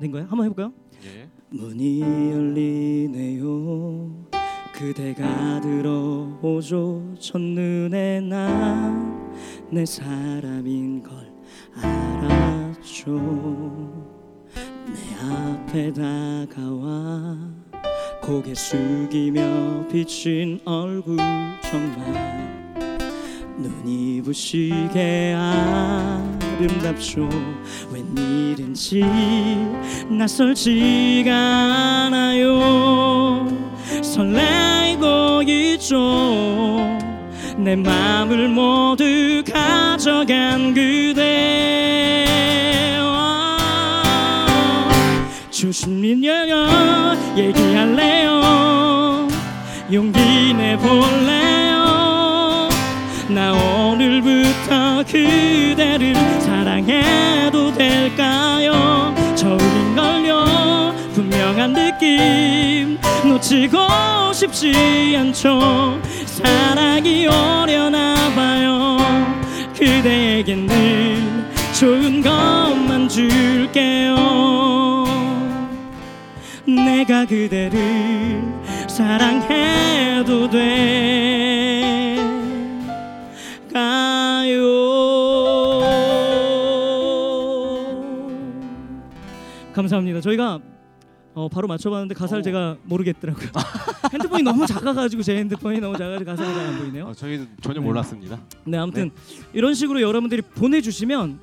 S1: 된 거야? 한번 해볼까요?
S2: 예.
S1: 문이 열리네요. 그대가 들어오죠. 첫눈에 난 내 사람인 걸 알았죠. 내 앞에 다가와 고개 숙이며 비친 얼굴 정말 눈이 부시게 아름답죠 웬일인지 낯설지가 않아요 설레고 있죠. 내 맘을 모두 가져간 그대. 열려 얘기할래요? 용기 내볼래요? 나 오늘부터 그대를 사랑해도 될까요? 처음인걸요. 분명한 느낌 놓치고 싶지 않죠 사랑이 오려나 봐요 그대에겐 늘 좋은 것만 줄게요 내가 그대를 사랑해도 될까요? 감사합니다. 저희가 어, 바로 맞춰봤는데 가사를
S2: 오.
S1: 제가 모르겠더라고요. 핸드폰이 너무 작아가지고 제 핸드폰이 너무 작아서 가사가 잘 안 보이네요.
S2: 어, 저희는 전혀
S1: 네.
S2: 몰랐습니다.
S1: 네 아무튼 이런 식으로 여러분들이 보내주시면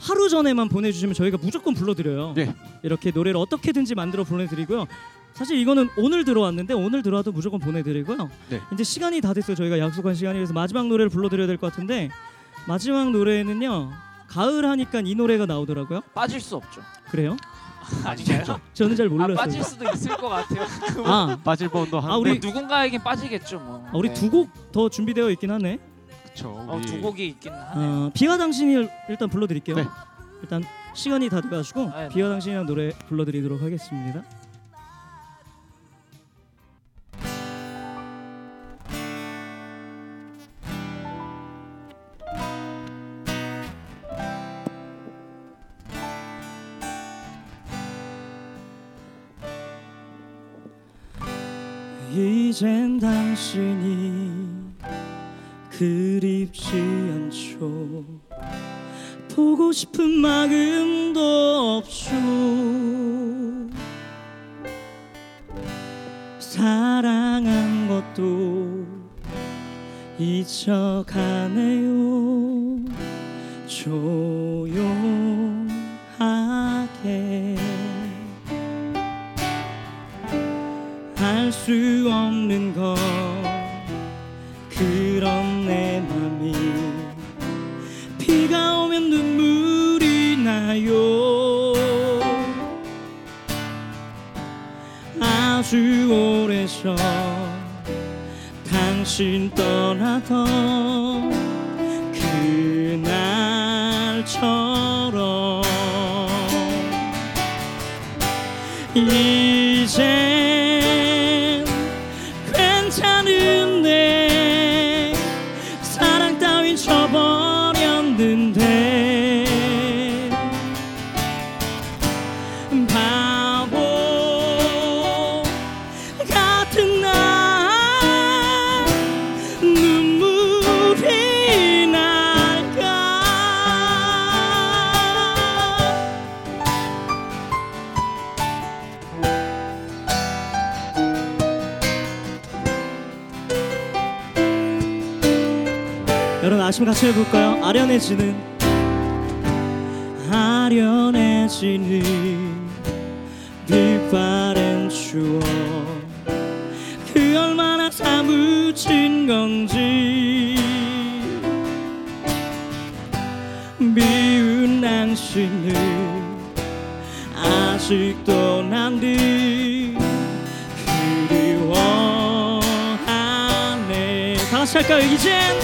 S1: 하루 전에만 보내주시면 저희가 무조건 불러드려요.
S2: 네.
S1: 이렇게 노래를 어떻게든지 만들어 보내드리고요. 사실 이거는 오늘 들어왔는데 오늘 들어와도 무조건 보내드리고요.
S2: 네.
S1: 이제 시간이 다 됐어요. 저희가 약속한 시간이라서 마지막 노래를 불러드려야 될 것 같은데 마지막 노래는요. 가을 하니까 이 노래가 나오더라고요.
S3: 빠질 수 없죠.
S1: 그래요?
S3: 아닌가요?
S1: 저는 잘
S3: 아,
S1: 몰랐어요.
S3: 빠질 수도 있을 것 같아요.
S1: 아,
S2: 빠질 뻔도 한.
S1: 아, 우리-
S3: 뭐 누군가에겐 빠지겠죠 뭐.
S1: 아, 우리
S3: 네.
S1: 두곡 더 준비되어 있긴 하네.
S2: 그쵸.
S3: 어,
S2: 우리
S3: 두 곡이 있긴 하네 요.
S1: 어, 비와 당신이 일단 불러드릴게요.
S2: 네.
S1: 일단 시간이 다 돼가지고
S3: 아, 네.
S1: 비와 당신이라는 노래 불러드리도록 하겠습니다. 당신이 그립지 않죠. 보고 싶은 마음도 없죠. 사랑한 것도 잊혀가네요. 조용하게 알 수 없는 오래전 당신 떠나던 그날처럼 이젠 아침 같이 해볼까요? 아련해지는 아련해지는 빛바랜 추억. 그 얼마나 사무친 건지. 미운 당신을 아직도 난늘 그리워하네. 다 같이 할까요? 이젠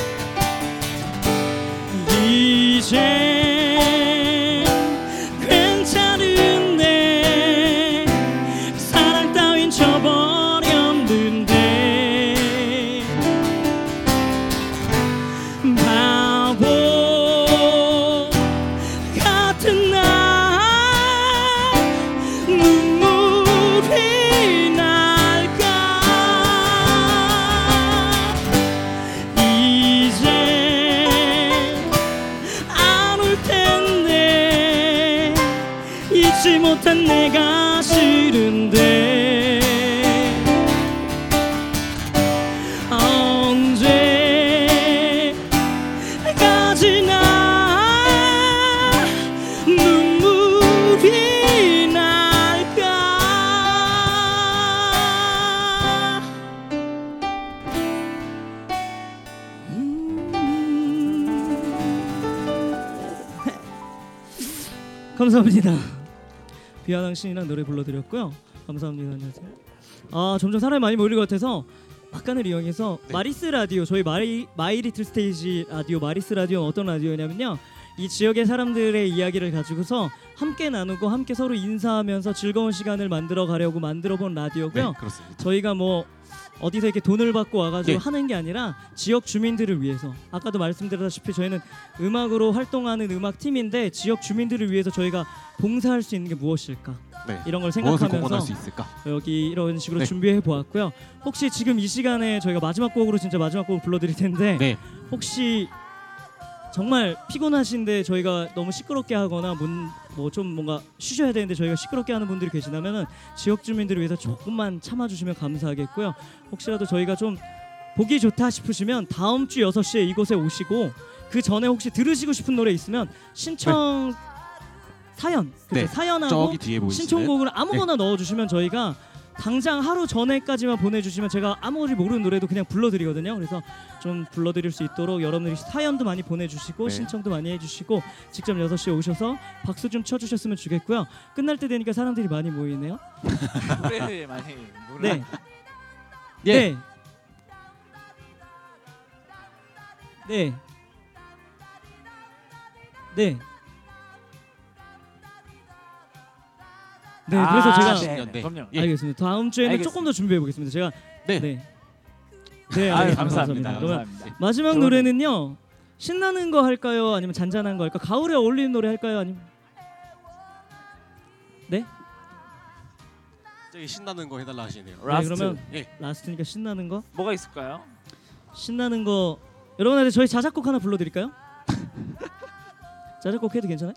S1: 감사합니다. 비와 당신이란 노래 불러드렸고요. 감사합니다. 안녕하세요. 아 점점 사람이 많이 모일 것 같아서 막간을 이용해서 마리스 라디오 저희 My My Little Stage 라디오 마리스 라디오는 어떤 라디오냐면요. 이 지역의 사람들의 이야기를 가지고서 함께 나누고 함께 서로 인사하면서 즐거운 시간을 만들어 가려고 만들어 본 라디오고요.
S2: 네, 그렇습니다.
S1: 저희가 뭐 어디서 이렇게 돈을 받고 와가지고
S2: 네.
S1: 하는 게 아니라 지역 주민들을 위해서 아까도 말씀드렸다시피 저희는 음악으로 활동하는 음악 팀인데 지역 주민들을 위해서 저희가 봉사할 수 있는 게 무엇일까
S2: 네.
S1: 이런 걸 생각하면서? 여기 이런 식으로
S2: 네.
S1: 준비해 보았고요. 혹시 지금 이 시간에 저희가 마지막 곡으로 진짜 마지막 곡을 불러드릴 텐데
S2: 네.
S1: 혹시 정말 피곤하신데 저희가 너무 시끄럽게 하거나 뭐 좀 뭔가 쉬셔야 되는데 저희가 시끄럽게 하는 분들이 계시다면은 지역 주민들을 위해서 조금만 참아주시면 감사하겠고요. 혹시라도 저희가 좀 보기 좋다 싶으시면 다음 주 6시에 이곳에 오시고 그 전에 혹시 들으시고 싶은 노래 있으면 신청 사연 그죠
S2: 네.
S1: 사연하고
S2: 저기 뒤에 보이시는
S1: 신청곡을 아무거나 넣어주시면 저희가 당장 하루 전에까지만 보내주시면 제가 아무리 모르는 노래도 그냥 불러드리거든요. 그래서 좀 불러드릴 수 있도록 여러분들이 사연도 많이 보내주시고
S2: 네.
S1: 신청도 많이 해주시고 직접 6시에 오셔서 박수 좀 쳐주셨으면 좋겠고요. 끝날 때 되니까 사람들이 많이 모이네요.
S3: 노래를 많이 모르
S1: 네.
S2: 예.
S1: 네. 네. 네. 네, 그래서
S3: 아,
S1: 제가
S3: 네,
S2: 네.
S3: 네. 그럼요.
S2: 예.
S1: 알겠습니다. 다음 주에는
S3: 알겠습니다.
S1: 조금 더 준비해 보겠습니다. 제가
S2: 네.
S1: 네. 네,
S3: 아유,
S1: 알겠습니다.
S3: 감사합니다.
S1: 그러면
S3: 감사합니다.
S1: 마지막
S3: 좋은
S1: 노래는요. 신나는 거 할까요? 아니면 잔잔한 거 할까? 가을에 어울리는 노래 할까요? 아니면
S2: 저기 신나는 거 해달라 하시네요.
S3: Last.
S1: 그러면
S2: 예.
S1: last니까 신나는 거?
S3: 뭐가 있을까요?
S1: 신나는 거 여러분한테 저희 자작곡 하나 불러 드릴까요? 자작곡 해도 괜찮아요?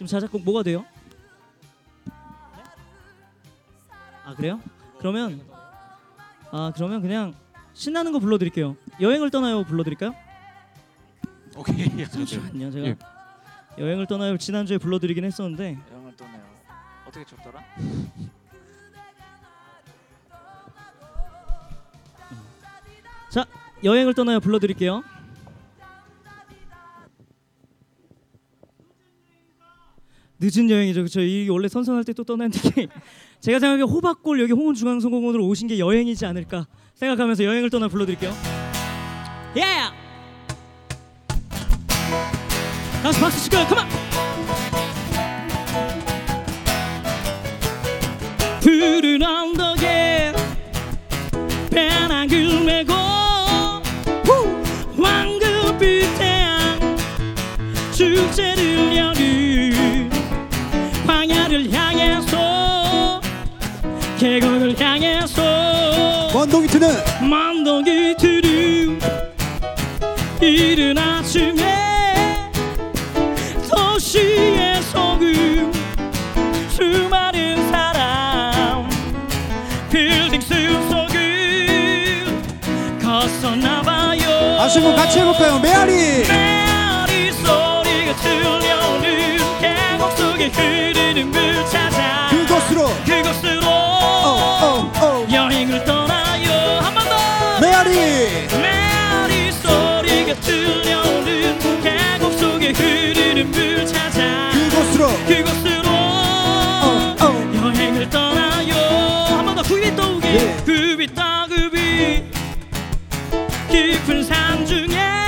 S1: 지금 자작곡 뭐가 돼요? 아 그래요? 그러면 아 그러면 그냥 신나는 거 불러 드릴게요. 여행을 떠나요 불러 드릴까요?
S2: 오케이.
S1: 잠시만요. 제가
S2: 예.
S1: 여행을 떠나요 지난 주에 불러 드리긴 했었는데
S3: 영을 떠네요. 어떻게 쳤더라?
S1: 여행을 떠나요 불러 드릴게요. 늦은 여행이죠. 그렇죠. 이 원래 선선할 때 또 떠나는 게 제가 생각에 호박골 여기 홍은중앙선공원으로 오신 게 여행이지 않을까 생각하면서 여행을 떠나 불러드릴게요. 예! 다시 박수 칠까요? 컴온! 푸른 언덕에 배낭을 메고 황금빛 태양 축제를 여 계곡을 향해서
S5: 원동이 트는
S1: 만동이 들음 이른 아침에 도시의 소금 수많은 사람 빌딩 숲속을 걷었나봐요.
S5: 아시는 분 같이 해볼까요? 메아리.
S1: 메아리 소리가 들려오는 계곡 속에 흐르는 물 찾아
S5: 그곳으로.
S1: 그곳으로
S5: 그곳으로
S1: 그곳으로
S5: 어.
S1: 여행을 떠나요 한 번 더 굽이 떠오게
S5: 예.
S1: 굽이 떠 굽이 깊은 산 중에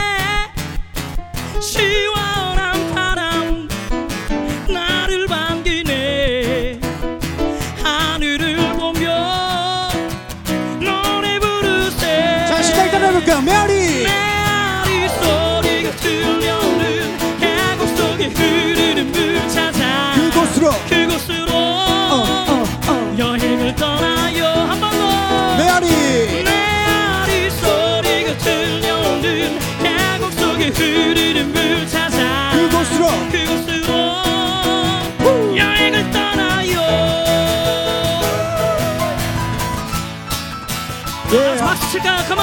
S1: 칠까 come on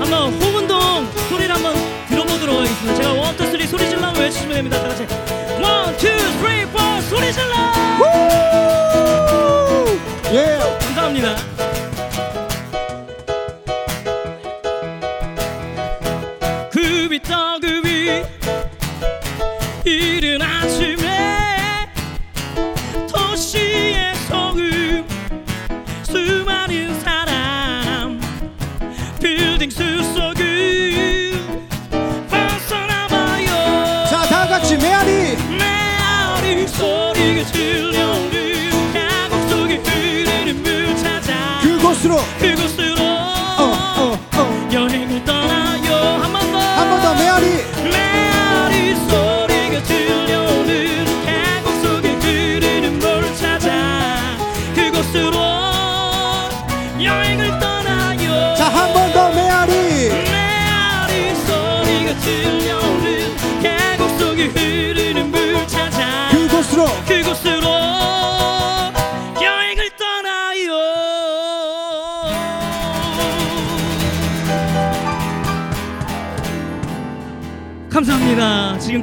S1: 한번 홍은동 소리를 한번 들어보도록 하겠습니다. 제가 one, two, three 소리 질러 외치시면 됩니다. 다 같이. one, two, three, four 소리 질러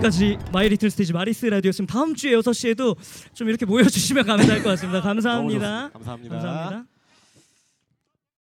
S1: 감사합니다. 지금까지 My Little Stage 마리스 라디오였습니다. 다음 주에 6시에도 좀 이렇게 모여주시면 감사할 것
S2: 같습니다.
S1: 감사합니다.